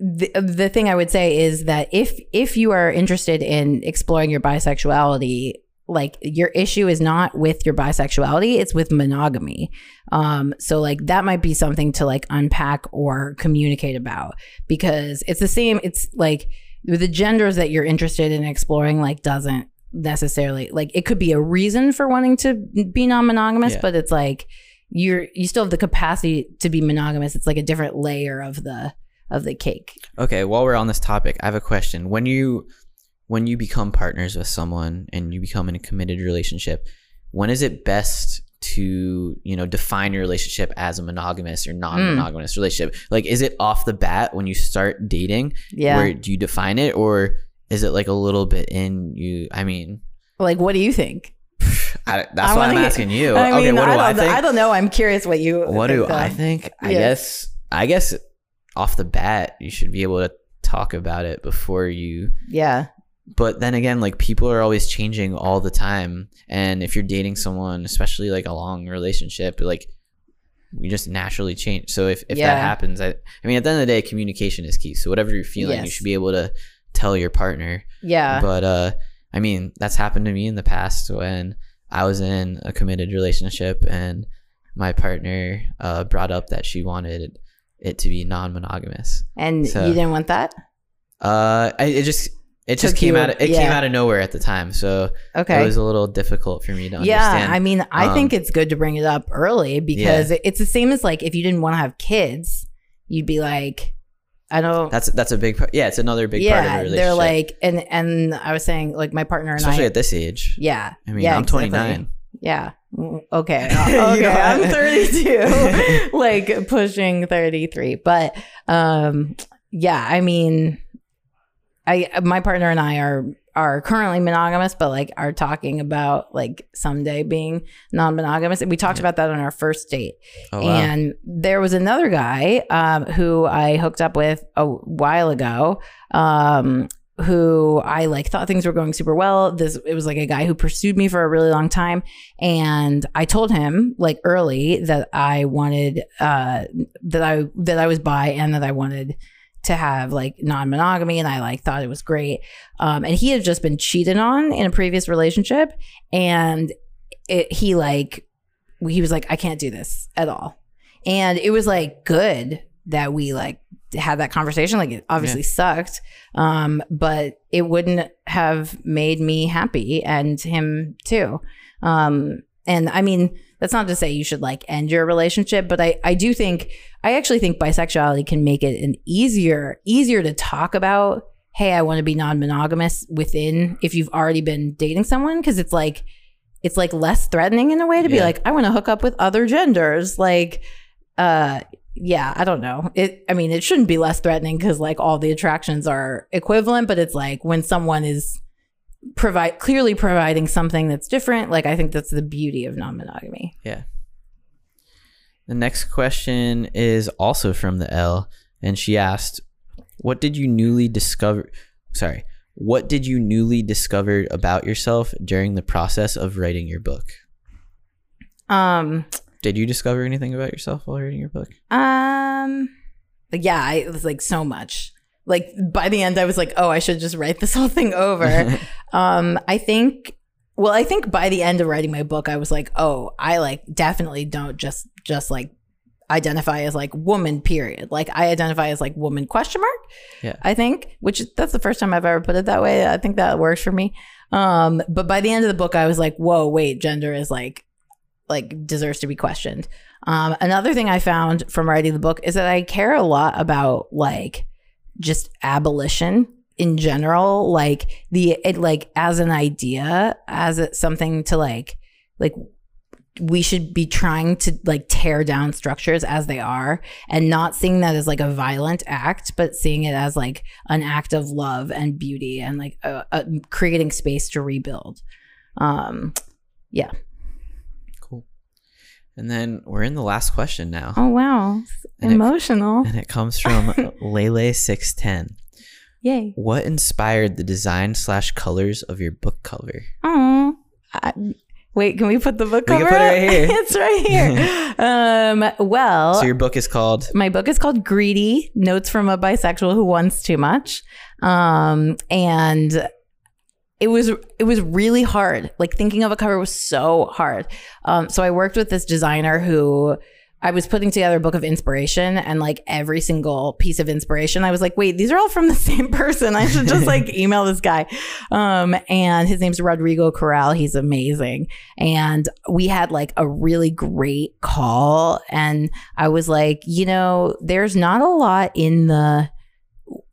the, the thing I would say is that if if you are interested in exploring your bisexuality, like your issue is not with your bisexuality, it's with monogamy. Um, so like that might be something to like unpack or communicate about because it's the same. It's like the genders that you're interested in exploring like doesn't necessarily like it could be a reason for wanting to be non-monogamous, Yeah. but it's like you're you still have the capacity to be monogamous. It's like a different layer of the of the cake. Okay, while we're on this topic, I have a question. When you when you become partners with someone and you become in a committed relationship, when is it best to, you know, define your relationship as a monogamous or non-monogamous hmm. relationship? Like is it off the bat when you start dating? Yeah. Where do you define it or is it like a little bit in you I mean, Like, what do you think? I, that's I why I'm asking you. I okay, mean, what do I think? I don't know. I'm curious what you. what think, do I think? I Yeah. guess I guess off the bat you should be able to talk about it before you Yeah. but then again like people are always changing all the time and if you're dating someone especially like a long relationship like we just naturally change so if, if Yeah. that happens I, I mean at the end of the day communication is key so whatever you're feeling you should be able to tell your partner Yeah. but uh i mean that's happened to me in the past when i was in a committed relationship and my partner uh brought up that she wanted it to be non-monogamous and so- you didn't want that? uh I, it just it just came you- out of, it yeah. came out of nowhere at the time so Okay. it was a little difficult for me to yeah. understand I mean, I Um, think it's good to bring it up early because it- it's the same as like if you didn't want to have kids, you'd be like, I don't. That's that's a big part. Yeah, it's another big part of yeah, relationship. they're like, and and I was saying like my partner and especially I. at this age. yeah, I mean, yeah, I'm exactly. 29. Yeah. Mm, Okay. Uh, Okay. I'm 32, like pushing 33. But um, yeah, I mean, I my partner and I are are currently monogamous, but like are talking about like someday being non-monogamous. And we talked about that on our first date. Oh, wow. And there was another guy um, who I hooked up with a while ago. Um, who I like thought things were going super well. This it was like a guy who pursued me for a really long time, and I told him like early that I wanted uh that I that I was bi and that I wanted to have like non-monogamy and I like thought it was great. Um and he had just been cheated on in a previous relationship and it, he like he was like I can't do this at all. And it was like good that we like had that conversation like it obviously sucked um but it wouldn't have made me happy and him too um and i mean that's not to say you should like end your relationship but i i do think i actually think bisexuality can make it an easier easier to talk about hey i want to be non-monogamous within if you've already been dating someone because it's like it's like less threatening in a way to be like i want to hook up with other genders like uh yeah i don't know. It i mean it shouldn't be less threatening because like all the attractions are equivalent but it's like when someone is provide clearly providing something that's different like i think that's the beauty of non-monogamy Yeah. The next question is also from the L, and she asked, "What did you newly discover? Sorry, what did you newly discover about yourself during the process of writing your book? um Did you discover anything about yourself while reading your book? um yeah I, it was like so much like by the end i was like oh i should just write this whole thing over. Um i think well i think by the end of writing my book i was like oh i like definitely don't just just like identify as like woman period. Like i identify as like woman question mark Yeah. i think which that's the first time i've ever put it that way. I think that works for me. Um but by the end of the book i was like whoa wait gender is like like deserves to be questioned. Um another thing i found from writing the book is that i care a lot about like just abolition in general like the it like as an idea as a, something to like like we should be trying to like tear down structures as they are and not seeing that as like a violent act but seeing it as like an act of love and beauty and like a, a, creating space to rebuild um yeah. And then we're in the last question now, oh wow And it- emotional and it comes from Lele six ten. yay What inspired the design slash colors of your book cover? Oh, wait, can we put the book We can cover? put it right here. it's right here. um, well, So your book is called my book is called Greedy: Notes from a Bisexual Who Wants Too Much. Um, and it was it was really hard. Like thinking of a cover was so hard. Um, so I worked with this designer who I was putting together a book of inspiration and like every single piece of inspiration, I was like, wait, these are all from the same person. I should just like email this guy. Um, and his name's Rodrigo Corral. He's amazing. And we had like a really great call. And I was like, you know, there's not a lot in the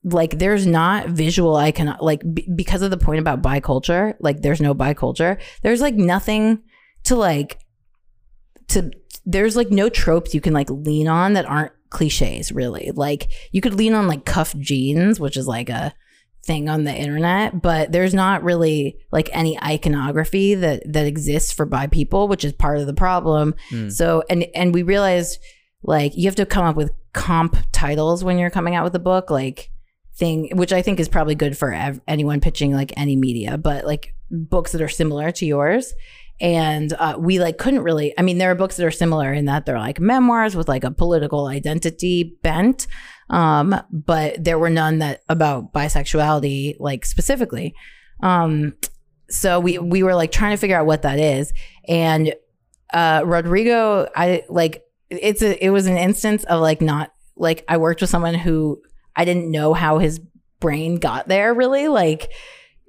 like there's not visual I icon like b- because of the point about biculture like there's no biculture there's like nothing to like to there's like no tropes you can like lean on that aren't cliches really like you could lean on like cuff jeans which is like a thing on the internet but there's not really like any iconography that that exists for bi people which is part of the problem Hmm. so and and we realized like you have to come up with comp titles when you're coming out with a book like thing which i think is probably good for ev- anyone pitching like any media but like books that are similar to yours. And uh, we like couldn't really i mean there are books that are similar in that they're like memoirs with like a political identity bent um but there were none that about bisexuality like specifically. Um so we we were like trying to figure out what that is. And uh rodrigo i like it's a it was an instance of like not like i worked with someone who i didn't know how his brain got there really like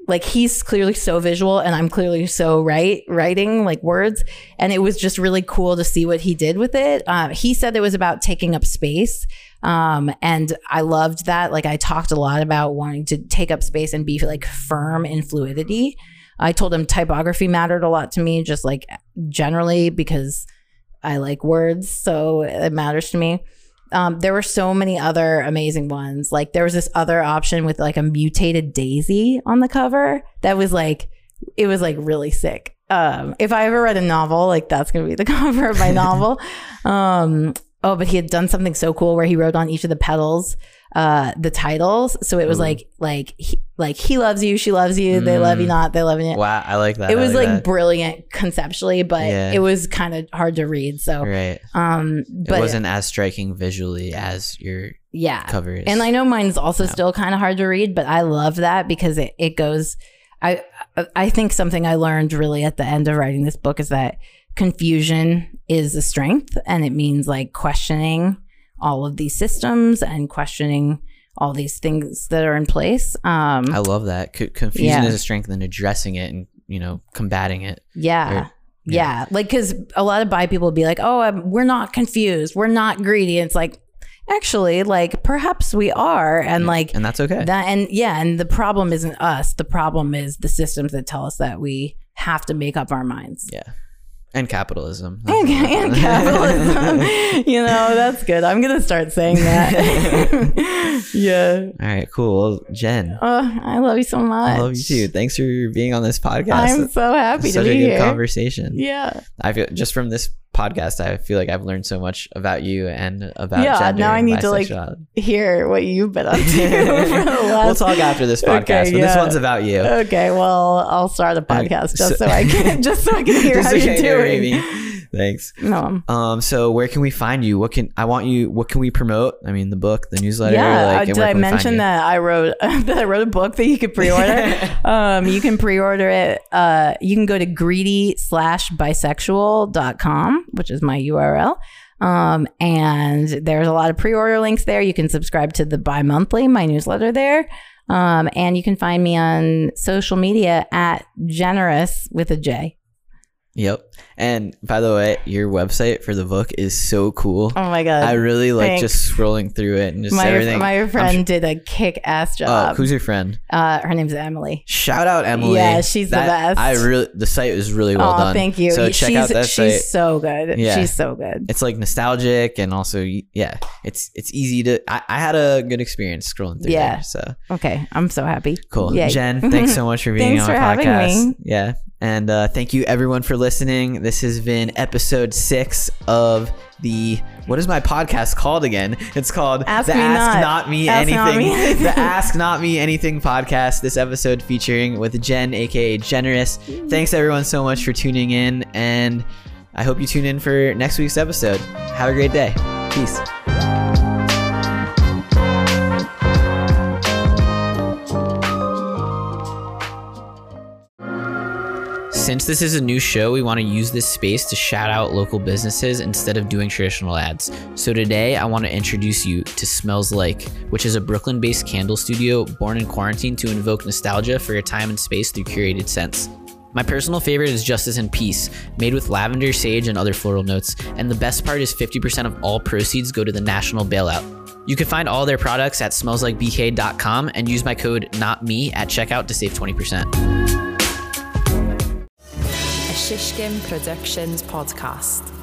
like he's clearly so visual and I'm clearly so right writing like words and it was just really cool to see what he did with it. Uh, he said it was about taking up space. Um, and I loved that. Like I talked a lot about wanting to take up space and be like firm in fluidity. I told him typography mattered a lot to me, just like generally because I like words, so it matters to me. Um, there were so many other amazing ones. Like there was this other option with like a mutated daisy on the cover that was like it was like really sick. Um, if I ever read a novel, like that's gonna be the cover of my novel. Um, oh, but he had done something so cool where he wrote on each of the petals uh the titles so it was Ooh. like like he, like he loves you she loves you they love you Mm. not they love you Wow, I like that. it I was like brilliant conceptually but Yeah. it was kind of hard to read so right. um but it wasn't as striking visually as your yeah cover is. and i know mine's also Yeah. still kind of hard to read but i love that because it, it goes i i think something i learned really at the end of writing this book is that confusion is a strength and it means like questioning all of these systems and questioning all these things that are in place um I love that. C- confusion Yeah. is a strength, and addressing it and you know combating it. Yeah. Or- yeah. Like, cause a lot of bi people will be like, oh, um, we're not confused. We're not greedy. it's like, actually, like, perhaps we are. And like, and that's okay. that, and yeah. And the problem isn't us. The problem is the systems that tell us that we have to make up our minds. yeah, and capitalism. And, and capitalism. you know, that's good. I'm going to start saying that. yeah. All right, cool. Jen, Oh, I love you so much. I love you too. Thanks for being on this podcast. I'm so happy Such to a be good here. conversation. Yeah. I feel just from this podcast, I feel like I've learned so much about you and about Yeah, now I need to, like. Hear what you've been up to. we'll talk after this podcast, Okay, but this one's about you. Okay, well, I'll start a podcast just so- so, I can just so I can hear how you're doing. Thanks. No, Um, so where can we find you? What can I want you? What can we promote? I mean, the book, the newsletter. yeah. like, uh, did I can we find mention that I wrote that I wrote a book that you could pre-order? um, you can pre-order it. Uh, you can go to greedy slash bisexual.com, which is my URL. Um, and there's a lot of pre-order links there. You can subscribe to the bi-monthly, my newsletter there. Um, and you can find me on social media at Jenerous with a J. Yep. And by the way, your website for the book is so cool. Oh my god! I really like thanks. just scrolling through it and just my everything. my friend did a kick ass oh, job. who's your friend? uh, her name's Emily. Shout out Emily. Yeah, she's the best. I really the site is really well oh, done. thank you. So check she's out that she's site. so good. Yeah. She's so good. It's like nostalgic and also yeah, it's it's easy to. I, I had a good experience scrolling through Yeah. there. So Okay, I'm so happy. cool, Yay. Jen. Thanks so much for being Thanks on having podcast. me. Yeah, and uh, thank you everyone for listening. This has been episode six of the what is my podcast called again? It's called Ask the Me Ask Not. Not Me Ask Anything. Not Me the Ask Not Me Anything podcast. This episode featuring with Jen, aka Jenerous. Thanks everyone so much for tuning in, and I hope you tune in for next week's episode. Have a great day. Peace. Since this is a new show, we want to use this space to shout out local businesses instead of doing traditional ads. So today, I want to introduce you to Smells Like, which is a Brooklyn based candle studio born in quarantine to invoke nostalgia for your time and space through curated scents. My personal favorite is Justice and Peace, made with lavender, sage, and other floral notes. And the best part is 50% of all proceeds go to the national bailout. You can find all their products at smellslikebk.com and use my code NOTME at checkout to save 20%. Shishkin Productions podcast.